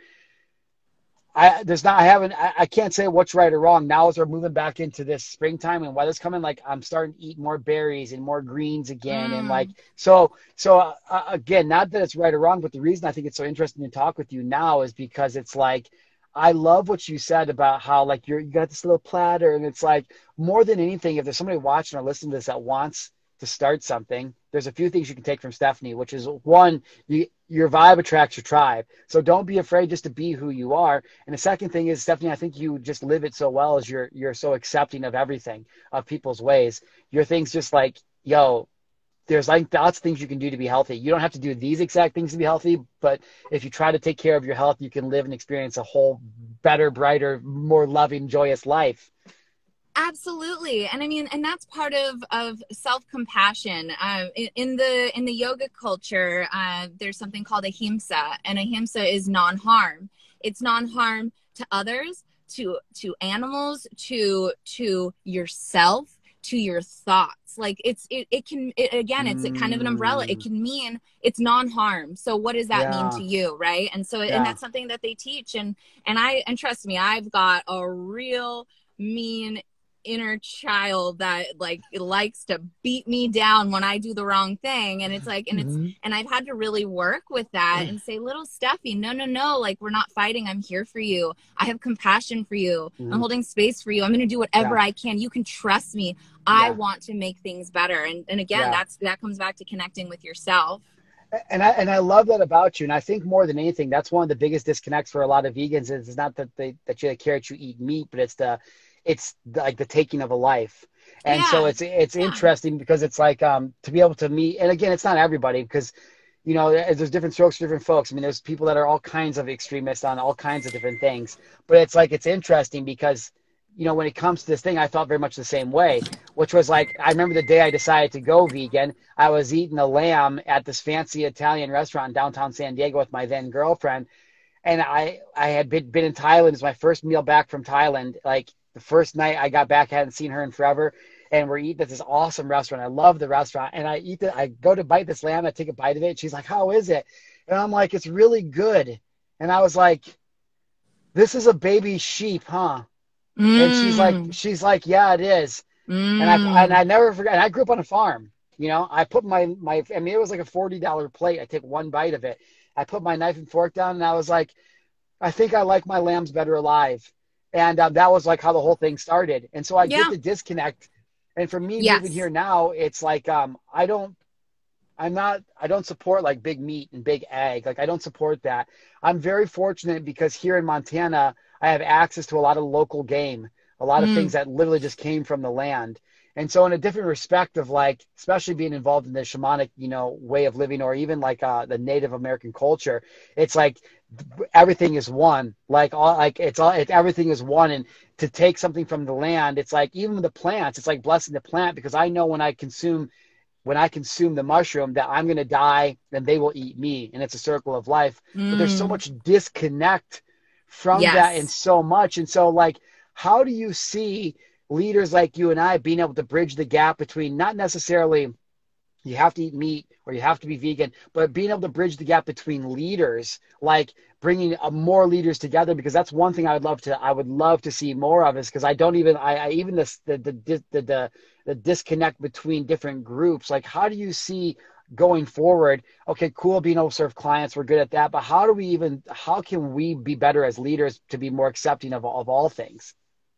I there's not I haven't I, I, can't say what's right or wrong. Now as we're moving back into this springtime and weather's coming, like I'm starting to eat more berries and more greens again, mm. and like so so uh, uh, again, not that it's right or wrong, but the reason I think it's so interesting to talk with you now is because it's like I love what you said about how like you're you got this little platter, and it's like more than anything, if there's somebody watching or listening to this that wants to start something, there's a few things you can take from Stephanie, which is one, you, your vibe attracts your tribe. So don't be afraid just to be who you are. And the second thing is, Stephanie, I think you just live it so well as you're you're so accepting of everything, of people's ways. Your thing's just like, yo, there's like lots of things you can do to be healthy. You don't have to do these exact things to be healthy, but if you try to take care of your health, you can live and experience a whole better, brighter, more loving, joyous life. Absolutely, and I mean, and that's part of of self compassion. Uh, in, in, the in the yoga culture, uh, there's something called ahimsa, and ahimsa is non harm. It's non harm to others, to to animals, to to yourself, to your thoughts like it's it, it can it, again it's mm. kind of an umbrella it mm. can mean it's non-harm so what does that yeah. mean to you right and so yeah. and that's something that they teach and and i and trust me i've got a real mean inner child that like likes to beat me down when I do the wrong thing. And it's like, and mm-hmm. it's, and I've had to really work with that and say, little Steffi, no, no, no, like we're not fighting. I'm here for you. I have compassion for you. Mm-hmm. I'm holding space for you. I'm going to do whatever yeah. I can. You can trust me. I yeah. want to make things better. And, and again, yeah. that's, that comes back to connecting with yourself and I and I love that about you. And I think more than anything, that's one of the biggest disconnects for a lot of vegans is it's not that they that you care that you eat meat, but it's the it's like the taking of a life. And yeah. so it's it's yeah. interesting because it's like um to be able to meet and again it's not everybody because you know there's different strokes for different folks. I mean there's people that are all kinds of extremists on all kinds of different things. But it's like it's interesting because you know when it comes to this thing i felt very much the same way which was like i remember the day i decided to go vegan. I was eating a lamb at this fancy italian restaurant in downtown san diego with my then girlfriend. And i i had been, been in thailand. It's my first meal back from thailand like the first night I got back, I hadn't seen her in forever. And we're eating at this awesome restaurant. I love the restaurant. And I eat it. I go to bite this lamb. I take a bite of it. She's like, How is it? And I'm like, It's really good. And I was like, This is a baby sheep, huh? Mm. And she's like, mm. She's like, Yeah, it is. Mm. And I and I never forgot. And I grew up on a farm. You know, I put my my. I mean, it was like a forty dollar plate. I take one bite of it. I put my knife and fork down, and I was like, I think I like my lambs better alive and um, that was like how the whole thing started and so i yeah. get the disconnect and for me yes. moving here now it's like um, i don't i'm not i don't support like big meat and big egg like i don't support that i'm very fortunate because here in montana i have access to a lot of local game a lot of mm. things that literally just came from the land and so in a different respect of like especially being involved in the shamanic you know way of living or even like uh, the native american culture it's like everything is one like all like it's all it, everything is one and to take something from the land it's like even the plants it's like blessing the plant because i know when i consume when i consume the mushroom that i'm going to die and they will eat me and it's a circle of life mm. but there's so mm. much disconnect from yes. that and so much and so like how do you see leaders like you and i being able to bridge the gap between not necessarily you have to eat meat or you have to be vegan, but being able to bridge the gap between leaders, like bringing uh, more leaders together, because that's one thing I would love to, I would love to see more of is because I don't even, I, I even the, the, the, the, the disconnect between different groups. Like, how do you see going forward? Okay, cool. Being able to serve clients. We're good at that. But how do we even, how can we be better as leaders to be more accepting of, of all things?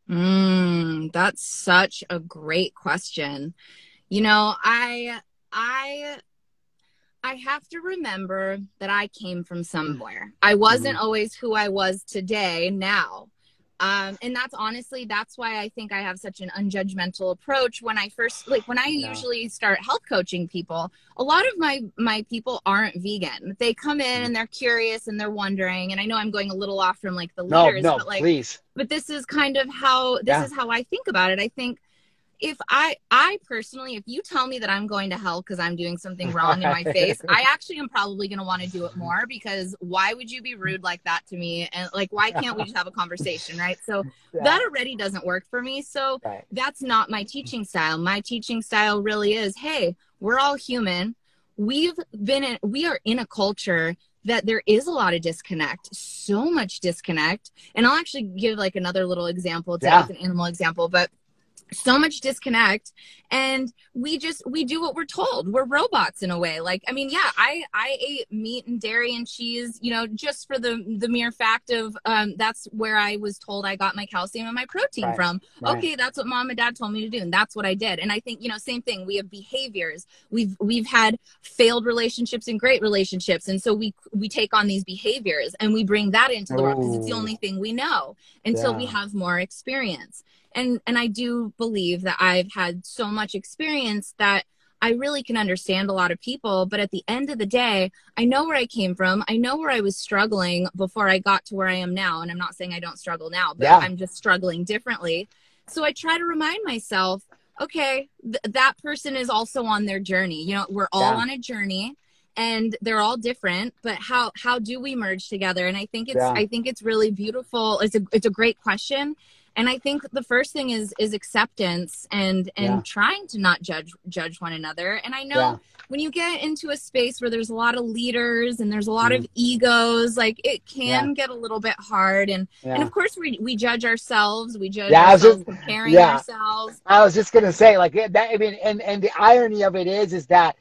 Mm, that's such a great question. You know, I I I have to remember that I came from somewhere. I wasn't mm-hmm. always who I was today now. Um, and that's honestly that's why I think I have such an unjudgmental approach when I first like when I yeah. usually start health coaching people. A lot of my my people aren't vegan. They come in mm. and they're curious and they're wondering. And I know I'm going a little off from like the leaders, no, no, but like please. but this is kind of how this yeah. is how I think about it. I think if I I personally, if you tell me that I'm going to hell because I'm doing something wrong in my face, [laughs] I actually am probably going to want to do it more because why would you be rude like that to me? And like, why can't we just have a conversation, right? So [laughs] yeah. that already doesn't work for me. So right. that's not my teaching style. My teaching style really is, hey, we're all human. We've been in, we are in a culture that there is a lot of disconnect, so much disconnect. And I'll actually give like another little example, to yeah. an animal example, but so much disconnect. And we just we do what we're told. We're robots in a way. Like i mean yeah i i ate meat and dairy and cheese you know just for the the mere fact of um that's where i was told i got my calcium and my protein right. from. Right. okay that's what mom and dad told me to do and that's what i did. And i think you know same thing. We have behaviors. We've we've had failed relationships and great relationships. And so we we take on these behaviors and we bring that into the world because it's the only thing we know. Until yeah. we have more experience and and I do believe that I've had so much experience that I really can understand a lot of people, but at the end of the day, I know where I came from. I know where I was struggling before I got to where I am now. And I'm not saying I don't struggle now, but yeah. I'm just struggling differently. So I try to remind myself, okay, th- that person is also on their journey. You know, we're all yeah. on a journey and they're all different, but how how do we merge together? And I think it's yeah. I think it's really beautiful. It's a it's a great question and i think the first thing is is acceptance and and yeah. trying to not judge judge one another and i know yeah. when you get into a space where there's a lot of leaders and there's a lot mm. of egos like it can yeah. get a little bit hard and and of course we we judge ourselves we judge yeah, ourselves just, comparing ourselves i was just gonna say like that i mean and and the irony of it is is that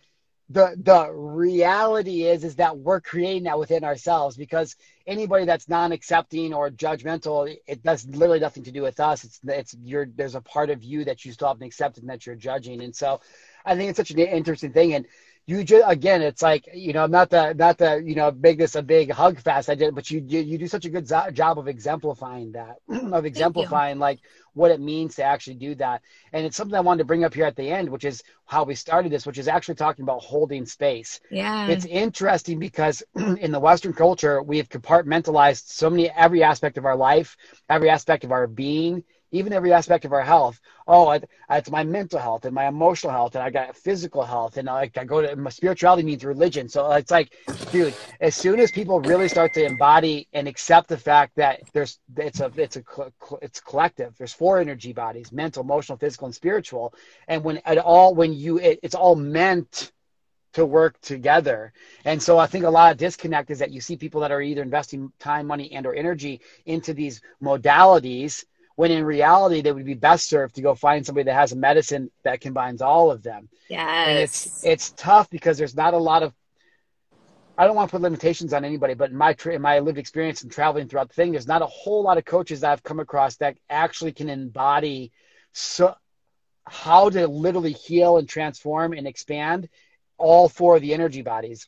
the the reality is is that we're creating that within ourselves because anybody that's non-accepting or judgmental it does literally nothing to do with us. It's it's you're there's a part of you that you still haven't accepted and that you're judging. And so i think it's such an interesting thing. And you just again it's like you know not the not the you know make this a big hug fast i did but you you, you do such a good job of exemplifying that [clears throat] of exemplifying like what it means to actually do that. And it's something i wanted to bring up here at the end which is how we started this which is actually talking about holding space. Yeah. It's interesting because [clears throat] in the western culture we have compartmentalized so many every aspect of our life every aspect of our being even every aspect of our health. Oh, it's my mental health and my emotional health, and I got physical health, and I, I go to my spirituality means religion. So it's like, dude, as soon as people really start to embody and accept the fact that there's it's a it's a it's collective. There's four energy bodies: mental, emotional, physical, and spiritual. And when at all when you it, it's all meant to work together. And so I think a lot of disconnect is that you see people that are either investing time, money, and or energy into these modalities when in reality they would be best served to go find somebody that has a medicine that combines all of them. Yes. And it's it's tough because there's not a lot of I don't want to put limitations on anybody, but in my in my lived experience and traveling throughout the thing, there's not a whole lot of coaches that I've come across that actually can embody so how to literally heal and transform and expand all four of the energy bodies.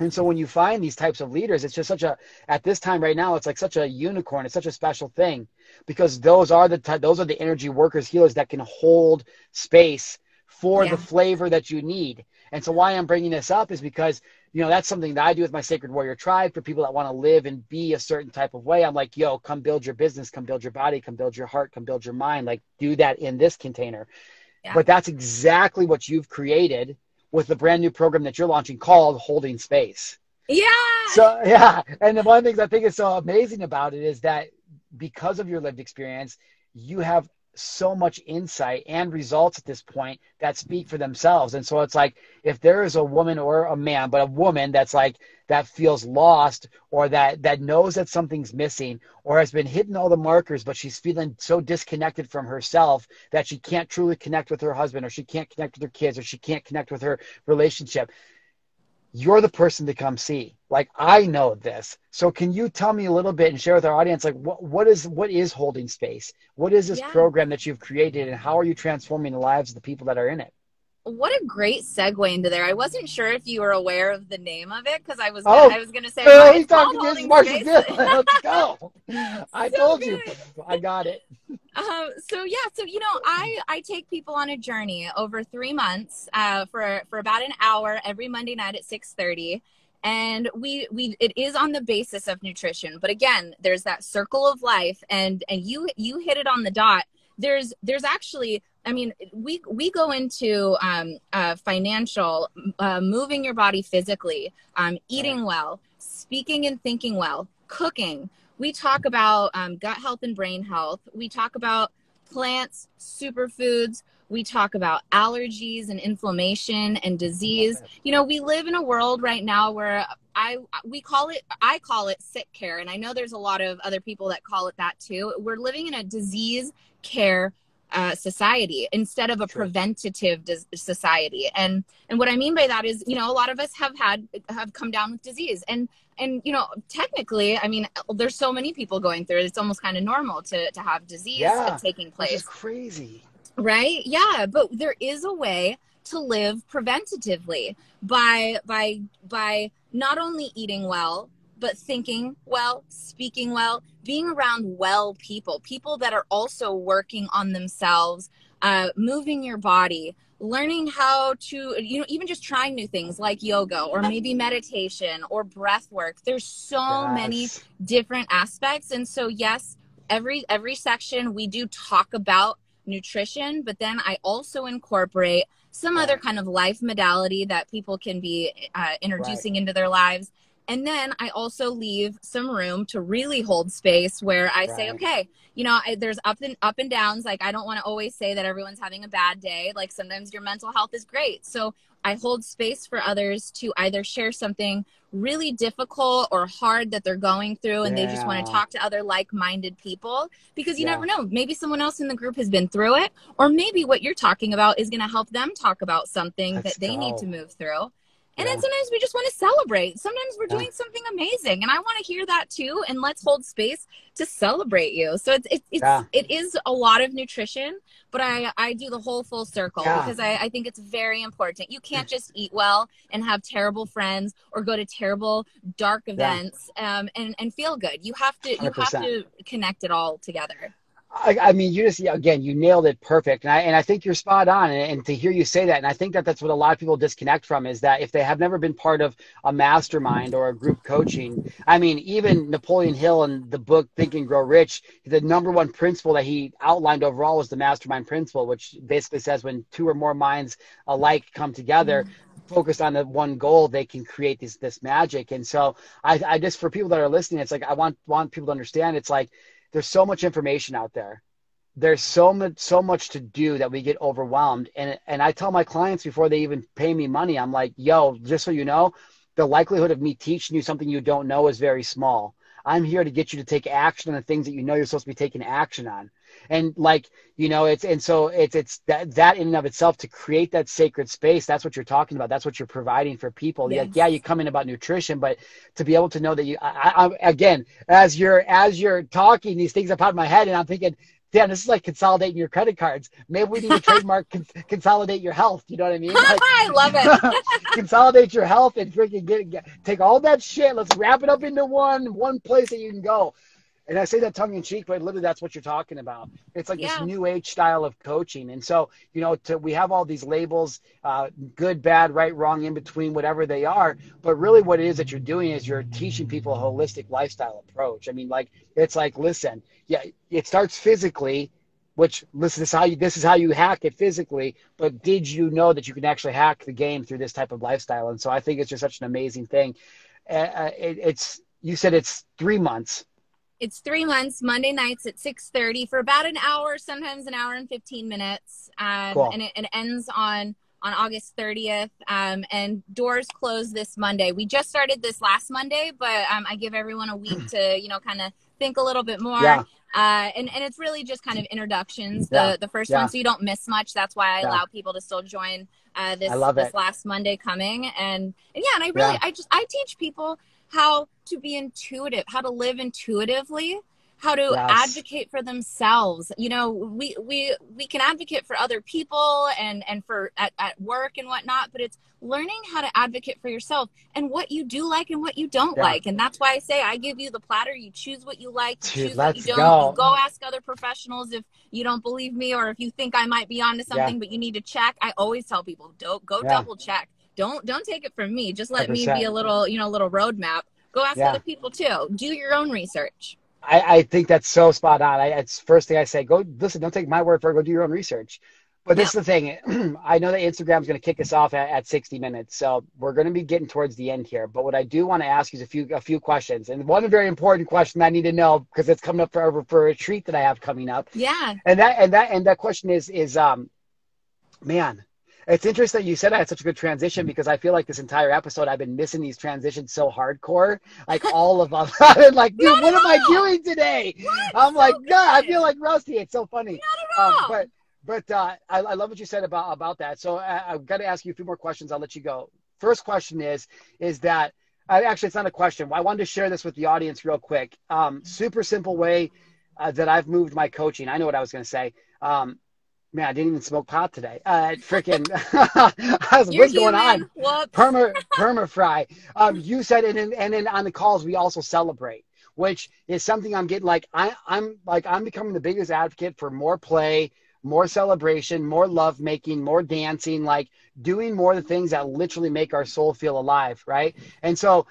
And so when you find these types of leaders, it's just such a at this time right now, it's like such a unicorn. It's such a special thing because those are the those are the energy workers, healers that can hold space for yeah. the flavor that you need. And so why I'm bringing this up is because you know that's something that I do with my Sacred Warrior Tribe for people that want to live and be a certain type of way. I'm like, yo, come build your business, come build your body, come build your heart, come build your mind. Like do that in this container. Yeah. But that's exactly what you've created with the brand new program that you're launching called Holding Space. Yeah. So yeah, and one of the things I think is so amazing about it is that because of your lived experience, you have so much insight and results at this point that speak for themselves. And so it's like if there is a woman or a man, but a woman that's like that feels lost or that that knows that something's missing or has been hitting all the markers, but she's feeling so disconnected from herself that she can't truly connect with her husband or she can't connect with her kids or she can't connect with her relationship you're the person to come see. Like I know this. So can you tell me a little bit and share with our audience like what what is what is holding space? What is this yeah. program that you've created and how are you transforming the lives of the people that are in it? What a great segue into there. I wasn't sure if you were aware of the name of it because I was gonna, oh, I was going to say he's talking to Marshal [laughs] Let's go. [laughs] I so told good. you, I got it. [laughs] Um, so yeah, so you know, I I take people on a journey over three months uh, for for about an hour every Monday night at six thirty and we we it is on the basis of nutrition but again there's that circle of life and and you you hit it on the dot there's there's actually I mean, we we go into um, uh, financial, uh, moving your body physically, um, eating well, speaking and thinking well, cooking. We talk about um, gut health and brain health. We talk about plants, superfoods. We talk about allergies and inflammation and disease. [laughs] You know, we live in a world right now where I we call it I call it sick care, and I know there's a lot of other people that call it that too. We're living in a disease care uh, society instead of a sure. preventative dis- society. And and what I mean by that is, you know, a lot of us have had have come down with disease, and and you know, technically, I mean, there's so many people going through it. It's almost kind of normal to to have disease yeah, taking place. Crazy, right? Yeah, but there is a way to live preventatively by by by not only eating well but thinking well, speaking well, being around well people, people that are also working on themselves, uh, moving your body, learning how to, you know, even just trying new things like yoga or maybe meditation or breath work. There's so yes. many different aspects. And so, yes, every every section we do talk about nutrition, but then I also incorporate some other kind of life modality that people can be uh, introducing right. into their lives And then I also leave some room to really hold space where I right. say, okay, you know, I, there's up and up and downs. Like I don't want to always say that everyone's having a bad day. Like sometimes your mental health is great. So I hold space for others to either share something really difficult or hard that they're going through and yeah. they just want to talk to other like-minded people because you yeah. never know maybe someone else in the group has been through it or maybe what you're talking about is going to help them talk about something That's that they dope. need to move through and yeah. then sometimes we just want to celebrate. Sometimes we're doing something amazing, and I want to hear that too. And let's hold space to celebrate you. So it's it's, it's yeah. it is a lot of nutrition, but I I do the whole full circle yeah. because I I think it's very important. You can't just eat well and have terrible friends or go to terrible dark events um, and and feel good. You have to you 100%. have to connect it all together. I, I, mean, you just again, you nailed it perfect, and I and I think you're spot on. And, and, to hear you say that, and I think that that's what a lot of people disconnect from is that if they have never been part of a mastermind or a group coaching, I mean, even Napoleon Hill in the book Think and Grow Rich, the number one principle that he outlined overall was the mastermind principle, which basically says when two or more minds alike come together. Mm-hmm focused on the one goal, they can create this this magic. And so I, I just for people that are listening, it's like I want want people to understand. It's like there's so much information out there. There's so much so much to do that we get overwhelmed. And and I tell my clients before they even pay me money I'm like yo just so you know the likelihood of me teaching you something you don't know is very small. I'm here to get you to take action on the things that you know you're supposed to be taking action on and like you know it's and so it's it's that that in and of itself to create that sacred space that's what you're talking about that's what you're providing for people yes. like, yeah you come in about nutrition but to be able to know that you I, I, again as you're as you're talking these things up out of my head and i'm thinking damn, this is like consolidating your credit cards. Maybe we need to trademark con- [laughs] consolidate your health. You know what I mean? [laughs] Like, I love it. [laughs] consolidate your health and freaking get, get, take all that shit. Let's wrap it up into one one place that you can go. And I say that tongue in cheek, but literally that's what you're talking about. It's like yeah. this new age style of coaching. And so, you know, to, we have all these labels, uh, good, bad, right, wrong, in between, whatever they are. But really what it is that you're doing is you're teaching people a holistic lifestyle approach. I mean, like, it's like, listen, yeah, it starts physically, which listen, this is how you, this is how you hack it physically. But did you know that you can actually hack the game through this type of lifestyle? And so I think it's just such an amazing thing. Uh, it, it's, you said it's three months it's three months monday nights at 6.30 for about an hour sometimes an hour and 15 minutes. Um, cool. and it, it, ends on on august 30th um, and doors close this monday. We just started this last monday but um, i give everyone a week [clears throat] to you know kind of think a little bit more. Yeah. uh, and, and it's really just kind of introductions. Yeah. the, the first yeah. one so you don't miss much. That's why i allow people to still join uh, this, this last monday coming. And, and yeah and i really i just i teach people how to be intuitive, how to live intuitively, how to yes. advocate for themselves. You know, we we we can advocate for other people and and for at, at work and whatnot, but it's learning how to advocate for yourself and what you do like and what you don't yeah. like. And that's why I say I give you the platter. You choose what you like, you choose what you don't. Go. You go ask other professionals if you don't believe me or if you think I might be onto something, yeah. but you need to check. I always tell people, don't go yeah. double check don't don't take it from me. Just let 100%. me be a little, you know, a little roadmap. Go ask yeah. other people too. Do your own research. I, I think that's so spot on. I, it's first thing I say. Go listen. Don't take my word for it. Go do your own research. But this is the thing. [clears throat] I know that Instagram is going to kick us off at, at 60 minutes, so we're going to be getting towards the end here. But what I do want to ask is a few a few questions, and one very important question I need to know because it's coming up for for a treat that I have coming up. Yeah. And that and that and that question is is um, man, it's interesting you said I had such a good transition because I feel like this entire episode I've been missing these transitions so hardcore. Like all of them. I've been like, dude, what am I doing today? What? I'm so like, good. God, I feel like Rusty. It's so funny. Um, but but uh, I, I, love what you said about about that. So I, I've got to ask you a few more questions. I'll let you go. First question is is that uh, actually it's not a question. I wanted to share this with the audience real quick. Um, super simple way uh, that I've moved my coaching. I know what I was going to say. Um, Man, I didn't even smoke pot today. Uh, freaking, [laughs] what's going on? Whoops. Perma, [laughs] perma fry. Um, you said, and then, and then on the calls we also celebrate, which is something I'm getting like. I, I'm like I'm becoming the biggest advocate for more play, more celebration, more love making, more dancing, like doing more of the things that literally make our soul feel alive, right? And so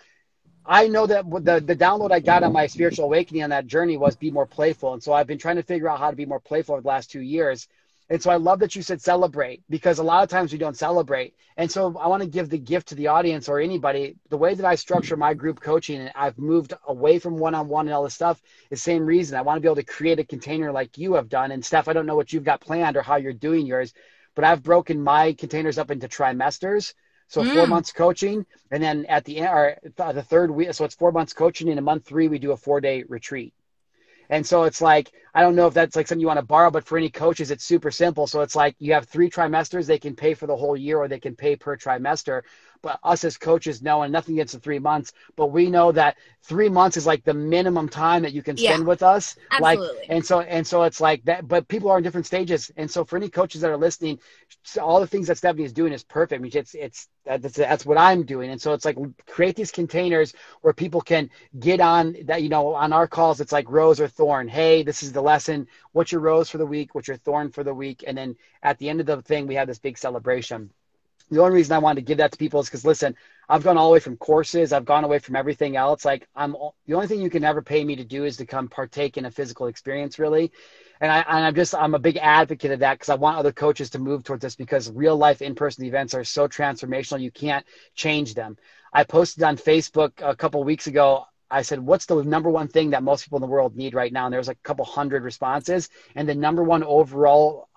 I know that the the download I got on my spiritual awakening on that journey was be more playful, and so I've been trying to figure out how to be more playful over the last two years And so I love that you said celebrate because a lot of times we don't celebrate. And so I want to give the gift to the audience or anybody. The way that I structure my group coaching and I've moved away from one on one and all this stuff is same reason. I want to be able to create a container like you have done. And Steph, I don't know what you've got planned or how you're doing yours, but I've broken my containers up into trimesters. So mm. four months coaching, and then at the end, or the third week, so it's four months coaching. In a month three, we do a four day retreat. And so it's like, I don't know if that's like something you want to borrow, but for any coaches, it's super simple. So it's like you have three trimesters, they can pay for the whole year or they can pay per trimester. But us as coaches know, and nothing against the three months, but we know that three months is like the minimum time that you can spend yeah, with us. Absolutely. Like, and so, and so it's like that, but people are in different stages. And so for any coaches that are listening, all the things that Stephanie is doing is perfect. I mean, it's, it's, that's, that's what I'm doing. And so it's like create these containers where people can get on that, you know, on our calls, it's like rose or thorn. Hey, this is the lesson. What's your rose for the week? What's your thorn for the week? And then at the end of the thing, we have this big celebration the only reason I wanted to give that to people is because listen, I've gone all the way from courses, I've gone away from everything else. Like I'm the only thing you can ever pay me to do is to come partake in a physical experience, really. And I and I'm just I'm a big advocate of that because I want other coaches to move towards this because real life in person events are so transformational. You can't change them. I posted on Facebook a couple weeks ago. I said, "What's the number one thing that most people in the world need right now?" And there was a couple hundred responses, and the number one overall,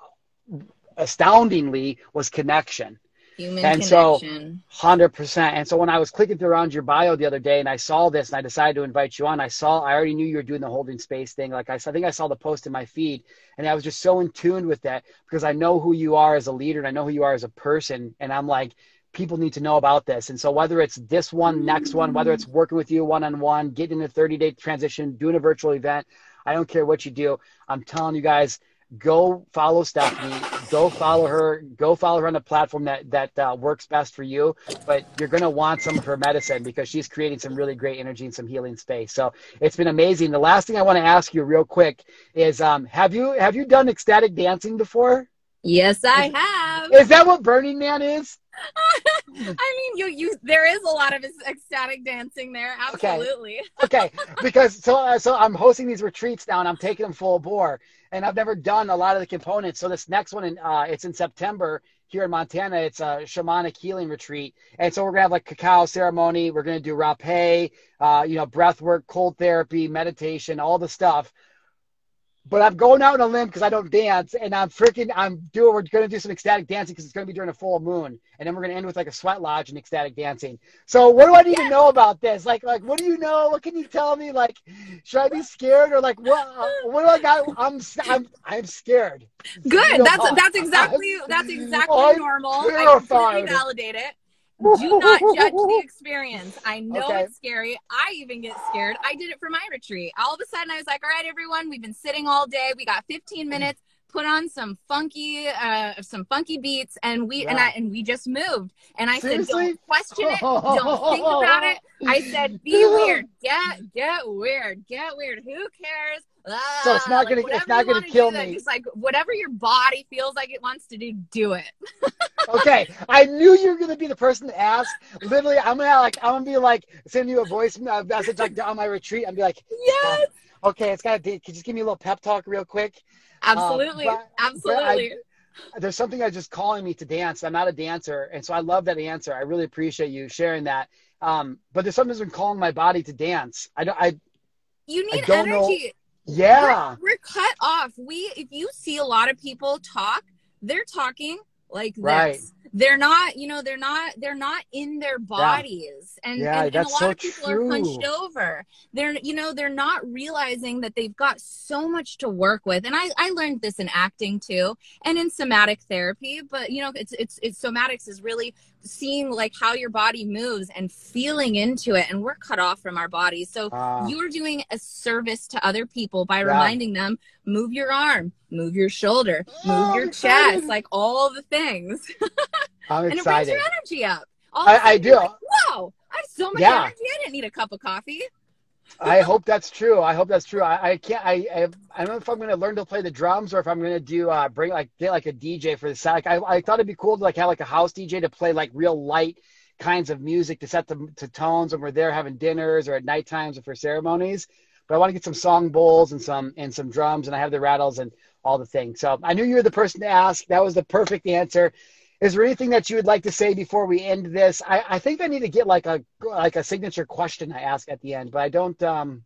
astoundingly, was connection Human and connection. so 100% and so when i was clicking through around your bio the other day and i saw this and i decided to invite you on i saw i already knew you were doing the holding space thing. Like i, I think i saw the post in my feed and i was just so in tune with that because i know who you are as a leader and i know who you are as a person. And i'm like people need to know about this. And so whether it's this one next one whether it's working with you one-on-one getting a 30 day transition doing a virtual event i don't care what you do. I'm telling you guys go follow Stephanie. Go follow her. Go follow her on the platform that that uh, works best for you. But you're gonna want some of her medicine because she's creating some really great energy and some healing space. So it's been amazing. The last thing I want to ask you real quick is, um, have you have you done ecstatic dancing before? Yes, I have. Is that what Burning Man is? [laughs] I mean, you you there is a lot of ecstatic dancing there. Absolutely. Okay, [laughs] okay. because so uh, so I'm hosting these retreats now, and I'm taking them full bore, and I've never done a lot of the components. So this next one, in, uh, it's in September here in Montana. It's a shamanic healing retreat, and so we're gonna have like cacao ceremony. We're gonna do rapé, uh, you know, breath work, cold therapy, meditation, all the stuff but I'm going out on a limb because I don't dance, and I'm freaking, I'm doing, we're going to do some ecstatic dancing because it's going to be during a full moon, and then we're going to end with like a sweat lodge and ecstatic dancing. So, what do I need to know about this? Like, like, what do you know? What can you tell me? Like, should I be scared or like, what? What do I got? I'm, I'm, I'm scared. Good. that's that's exactly [laughs] that's exactly I'm normal. Terrified. I completely validate it do not judge the [laughs] experience. I know okay. it's scary. I even get scared. I did it for my retreat. All of a sudden, I was like, all right, everyone, we've been sitting all day. We got 15 mm. minutes. Put on some funky, uh, some funky beats, and we yeah. and I and we just moved. And I Seriously? said, don't question it, [laughs] don't think about it. I said, [laughs] be weird, get get weird, get weird. Who cares? Ah, so it's not gonna it's not gonna kill me. It's like whatever your body feels like it wants to do, do it. [laughs] okay, I knew you were gonna be the person to ask. Literally, I'm gonna like I'm gonna be like send you a voice message like on my retreat. I'm be like, yes. Okay, it's gotta be. Can you just give me a little pep talk real quick? Absolutely, um, but, absolutely. But I, there's something that's just calling me to dance. I'm not a dancer, and so I love that answer. I really appreciate you sharing that. Um, but there's something that's been calling my body to dance. I don't. I. You need energy. Know, yeah. We're, we're, cut off. We if you see a lot of people talk, they're talking like right. this. They're not, you know, they're not they're not in their bodies. Yeah. And, yeah, and, and, a lot so of people true. are punched over. They're you know, they're not realizing that they've got so much to work with. And I, I learned this in acting too and in somatic therapy, but you know, it's it's it's somatics is really seeing like how your body moves and feeling into it and we're cut off from our bodies. So uh, you're doing a service to other people by yeah. reminding them move your arm move your shoulder move oh, your chest like all the things. [laughs] I'm and excited. it brings your energy up. All I, I do. like, wow i have so much yeah. energy i didn't need a cup of coffee I hope that's true. I hope that's true. I, I can't. I, I, I don't know if I'm to learn to play the drums or if I'm to do uh bring like get like a DJ for the set. Like I, I thought it'd be cool to like have like a house DJ to play like real light kinds of music to set them to tones when we're there having dinners or at night times or for ceremonies. But I want to get some song bowls and some and some drums and I have the rattles and all the things. So I knew you were the person to ask. That was the perfect answer. Is there anything that you would like to say before we end this? I, I think I need to get like a like a signature question I ask at the end, but I don't um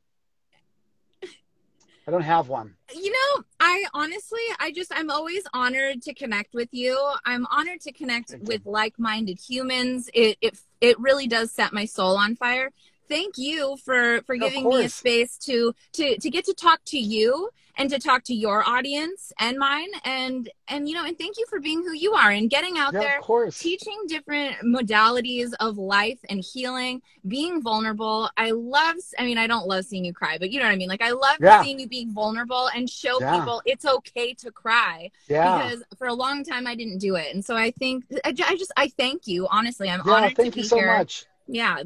I don't have one. You know, I honestly, I just, I'm always honored to connect with you. I'm honored to connect with like-minded humans. It, it, it really does set my soul on fire thank you for for giving me a space to to to get to talk to you and to talk to your audience and mine. And and you know and thank you for being who you are and getting out yeah, there teaching different modalities of life and healing being vulnerable. I love i mean i don't love seeing you cry but you know what i mean? Like i love yeah. seeing you being vulnerable and show yeah. people it's okay to cry yeah. because for a long time i didn't do it. And so i think i, I just i thank you honestly. I'm honored thank to be you so here. much. Yeah.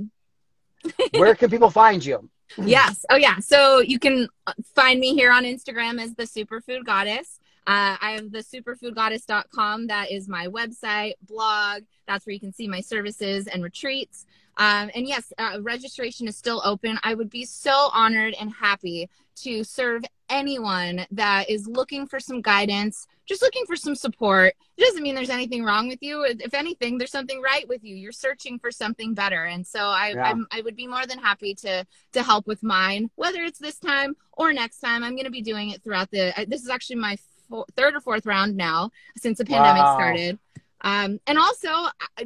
Where [laughs] can people find you? Yes. Oh, yeah. So you can find me here on Instagram as the Superfood Goddess. Uh, I have the superfoodgoddess.com. That is my website, blog. That's where you can see my services and retreats. Um, and yes, uh, registration is still open. I would be so honored and happy to serve anyone that is looking for some guidance, just looking for some support. It doesn't mean there's anything wrong with you. If anything, there's something right with you. You're searching for something better, and so I yeah. i would be more than happy to to help with mine, whether it's this time or next time. I'm going to be doing it throughout the. This is actually my third or fourth round now since the pandemic wow. started. Um, and also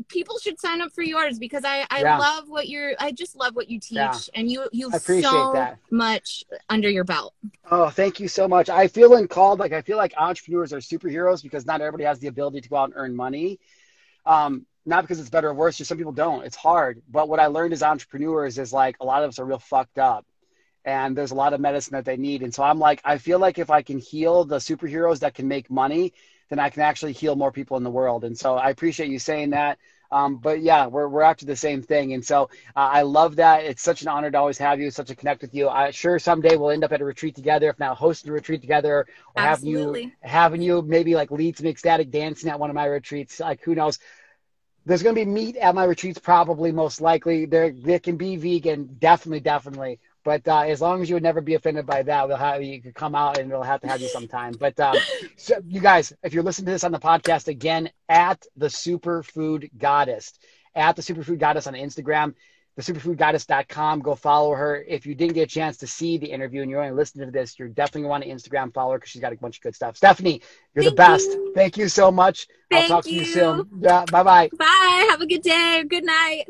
people should sign up for yours because I, I yeah. love what you're, I just love what you teach yeah. and you, you have so that. much under your belt. Oh, thank you so much. I feel in called, like, I feel like entrepreneurs are superheroes because not everybody has the ability to go out and earn money. Um, not because it's better or worse, just some people don't. It's hard. But what I learned as entrepreneurs is like a lot of us are real fucked up and there's a lot of medicine that they need. And so I'm like, I feel like if I can heal the superheroes that can make money, then I can actually heal more people in the world. And so I appreciate you saying that. Um, but yeah, we're, we're after the same thing. And so uh, I love that. It's such an honor to always have you, such a connect with you. I sure someday we'll end up at a retreat together, if not hosting a retreat together or Absolutely. having you, having you maybe like lead some ecstatic dancing at one of my retreats. Like who knows? There's going to be meat at my retreats, probably most likely. There, there can be vegan, definitely, definitely. But uh, as long as you would never be offended by that, we'll have you could come out and we'll have to have you sometime. But uh, [laughs] so you guys, if you're listening to this on the podcast again, at the Superfood Goddess, at the Superfood Goddess on Instagram, the superfoodgoddess.com. Go follow her. If you didn't get a chance to see the interview and you're only listening to this, you're definitely want to Instagram follow her because she's got a bunch of good stuff. Stephanie, you're Thank the best. You. Thank you so much. Thank I'll talk you. to you soon. Yeah, bye bye. Bye. Have a good day. Good night.